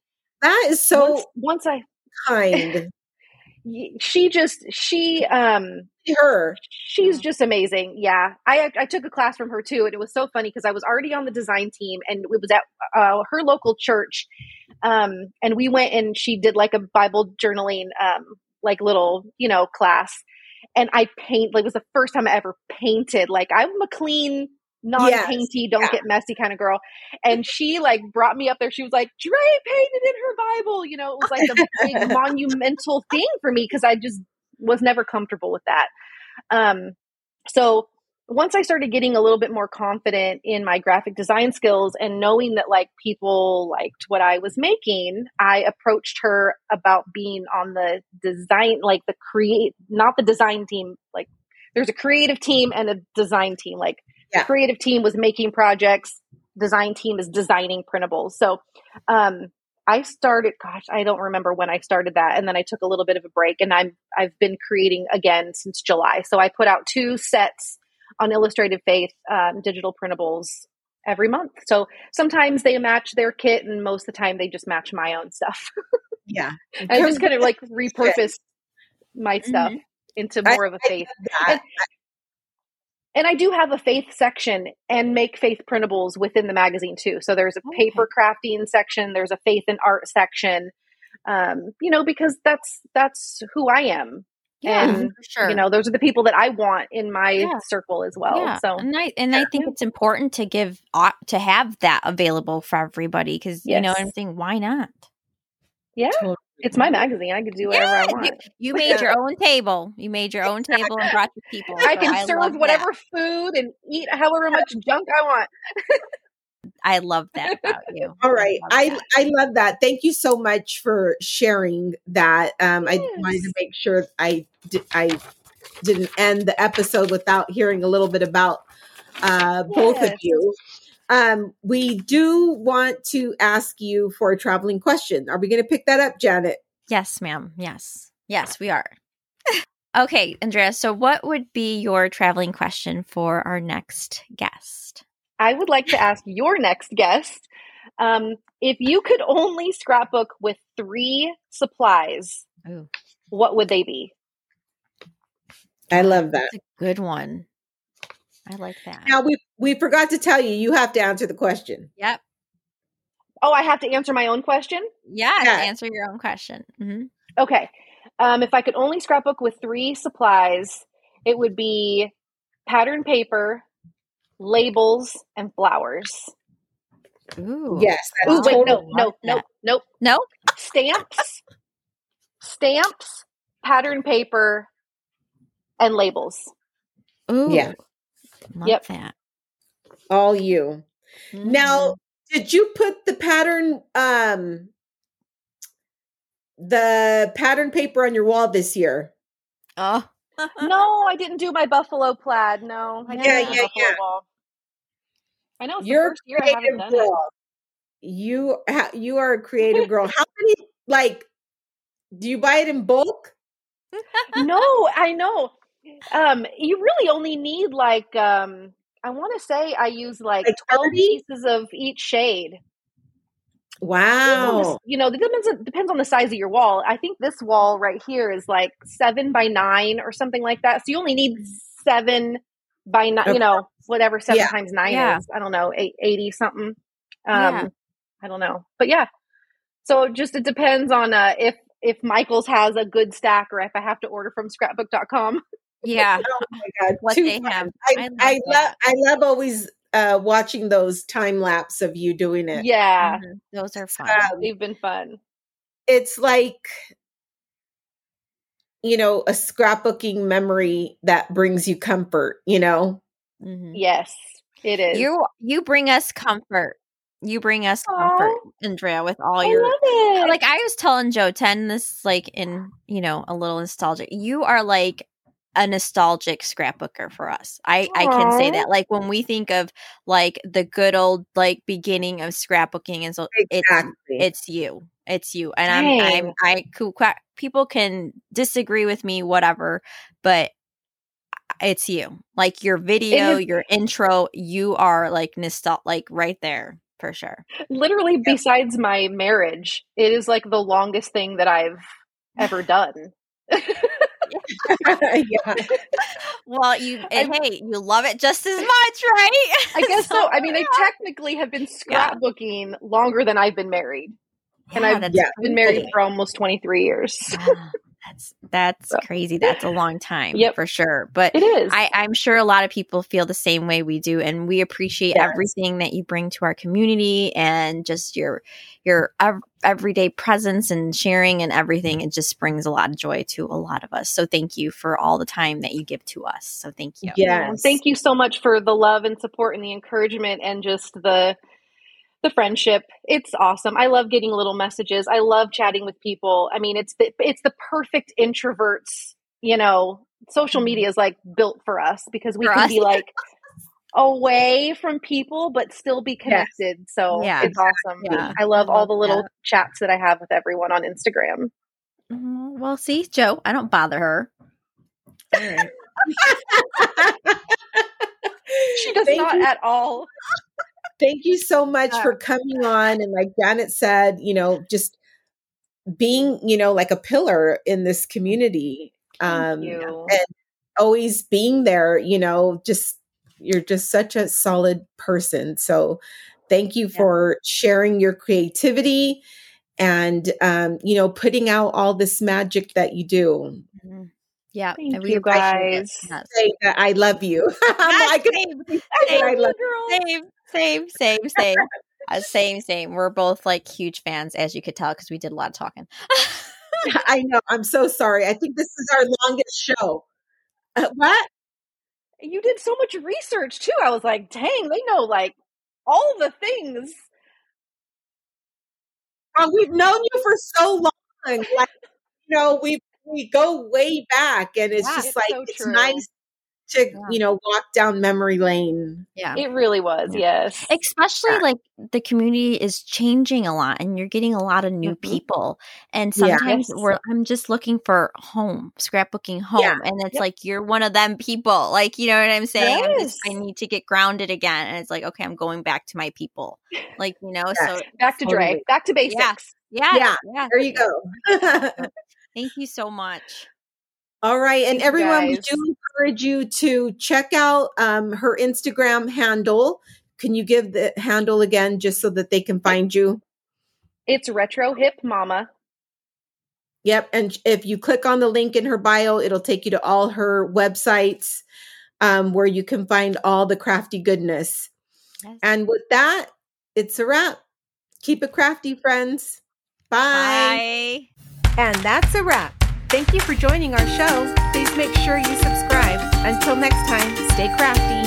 that is so. Once, once I kind, she just she um her she's just amazing. Yeah, I I took a class from her too, and it was so funny because I was already on the design team, and it was at uh, her local church. Um, and we went and she did like a Bible journaling um like little you know class and I paint like it was the first time I ever painted. Like I'm a clean non-painty, yes. don't yeah. get messy kind of girl. And she like brought me up there. She was like, Dre painted in her Bible. You know, it was like a big monumental thing for me because I just was never comfortable with that. Um, so once I started getting a little bit more confident in my graphic design skills and knowing that like people liked what I was making, I approached her about being on the design, like the create, not the design team, like there's a creative team and a design team. Like yeah. creative team was making projects design team is designing printables. So um, i started gosh i don't remember when i started that and then i took a little bit of a break and i'm i've been creating again since july. So i put out two sets on illustrated faith um, digital printables every month. So sometimes they match their kit and most of the time they just match my own stuff. Yeah. I just kind of like repurpose my stuff mm-hmm. into more I, of a faith. and, and I do have a faith section and make faith printables within the magazine too. So there's a okay. paper crafting section, there's a faith and art section. Um, you know, because that's that's who I am. Yeah, and sure. you know, those are the people that I want in my yeah. circle as well. Yeah. So and I and I think it's important to give to have that available for everybody because yes. you know I'm saying why not? Yeah. It's my magazine. I could do whatever yeah, I want. You, you, made your own table. You made your own table and brought your people. I so can I serve whatever that. food and eat however much junk I want. I love that about you. All right. I, I, I love that. Thank you so much for sharing that. Um, yes. I wanted to make sure I di- I didn't end the episode without hearing a little bit about uh, yes. both of you. Um, we do want to ask you for a traveling question. Are we going to pick that up, Janet? Yes, ma'am. Yes. Yes, we are. okay, Andrea. So, what would be your traveling question for our next guest? I would like to ask your next guest um, if you could only scrapbook with three supplies, Ooh. what would they be? I love that. That's a good one. I like that. Now we we forgot to tell you you have to answer the question. Yep. Oh, I have to answer my own question. Yeah, yeah. answer your own question. Mm-hmm. Okay. Um, if I could only scrapbook with three supplies, it would be pattern paper, labels, and flowers. Ooh. Yes. Ooh, wait, no, no, no, no, no. Stamps, stamps, pattern paper, and labels. Ooh. Yeah. Love yep. that. All you. Mm-hmm. Now, did you put the pattern um the pattern paper on your wall this year? Oh. no, I didn't do my buffalo plaid. No. I yeah, yeah, yeah. Wall. I know it's You're the first year I haven't done girl. it. You ha- you are a creative girl. How many like do you buy it in bulk? no, I know. Um, you really only need like um, I want to say I use like, like twelve 30? pieces of each shade. Wow. You know, it depends depends on the size of your wall. I think this wall right here is like seven by nine or something like that. So you only need seven by nine. Okay. You know, whatever seven yeah. times nine yeah. is. I don't know, eight, 80 something. Um, yeah. I don't know, but yeah. So just it depends on uh, if if Michaels has a good stack or if I have to order from scrapbook.com. Yeah. oh my god. What Too they fun. have. I, I, I love I love always uh watching those time lapse of you doing it. Yeah. Mm-hmm. Those are fun. Um, They've been fun. It's like you know, a scrapbooking memory that brings you comfort, you know? Mm-hmm. Yes, it is. You you bring us comfort. You bring us comfort, Andrea, with all I your like I was telling JoAnn this like in, you know, a little nostalgic. You are like a nostalgic scrapbooker for us. I Aww. I can say that. Like when we think of like the good old like beginning of scrapbooking, and uh, so exactly. it's it's you, it's you, and Dang. I'm I'm I cool. People can disagree with me, whatever, but it's you. Like your video, your intro, you are like nostal like right there for sure. Literally, besides my marriage, it is like the longest thing that I've ever done. yeah. Well, you eh, and hey, you love it just as much, right? I guess so. I mean, I ah. technically have been scrapbooking yeah. longer than I've been married, and I've been married for almost twenty three years. That's that's so. crazy. That's a long time yep. for sure. But it is. I, I'm sure a lot of people feel the same way we do, and we appreciate yes. everything that you bring to our community and just your your ev- everyday presence and sharing and everything. It just brings a lot of joy to a lot of us. So thank you for all the time that you give to us. So thank you. Yes. Thank you so much for the love and support and the encouragement and just the the friendship. It's awesome. I love getting little messages. I love chatting with people. I mean, it's the it's the perfect introverts, you know, social mm-hmm. media is like built for us because we for can us. be like away from people but still be connected. Yes. So yeah. it's awesome. Yeah. I love all the little yeah. chats that I have with everyone on Instagram. Mm-hmm. Well, see, Joe, I don't bother her. she does Thank not you. at all. Thank you so much yeah. for coming on. And like Janet said, you know, just being, you know, like a pillar in this community. Um, and always being there, you know, just you're just such a solid person. So thank you yeah. for sharing your creativity and um, you know, putting out all this magic that you do. Mm-hmm. Yeah, Thank you guys. Say that I love you. Yes, same, same, I love same, same, same, same. Uh, same, same. We're both like huge fans, as you could tell, because we did a lot of talking. I know. I'm so sorry. I think this is our longest show. Uh, what? You did so much research too. I was like, dang, they know like all the things. Uh, we've known you for so long. Like, you know, we we go way back, and it's yeah, just it's like so it's nice to yeah. you know walk down memory lane yeah it really was yeah. yes especially yeah. like the community is changing a lot and you're getting a lot of new mm-hmm. people and sometimes yes. we're i'm just looking for home scrapbooking home and it's yep. like you're one of them people like you know what i'm saying yes. I'm just, i need to get grounded again and it's like okay i'm going back to my people like you know so back to totally. Dre back to basics yeah yeah, yeah. there you go thank you so much all right. And everyone, we do encourage you to check out um, her Instagram handle. Can you give the handle again just so that they can find you? It's Retro Hip Mama. Yep. And if you click on the link in her bio, it'll take you to all her websites um, where you can find all the crafty goodness. Yes. And with that, it's a wrap. Keep it crafty, friends. Bye. Bye. And that's a wrap. Thank you for joining our show. Please make sure you subscribe. Until next time, stay crafty.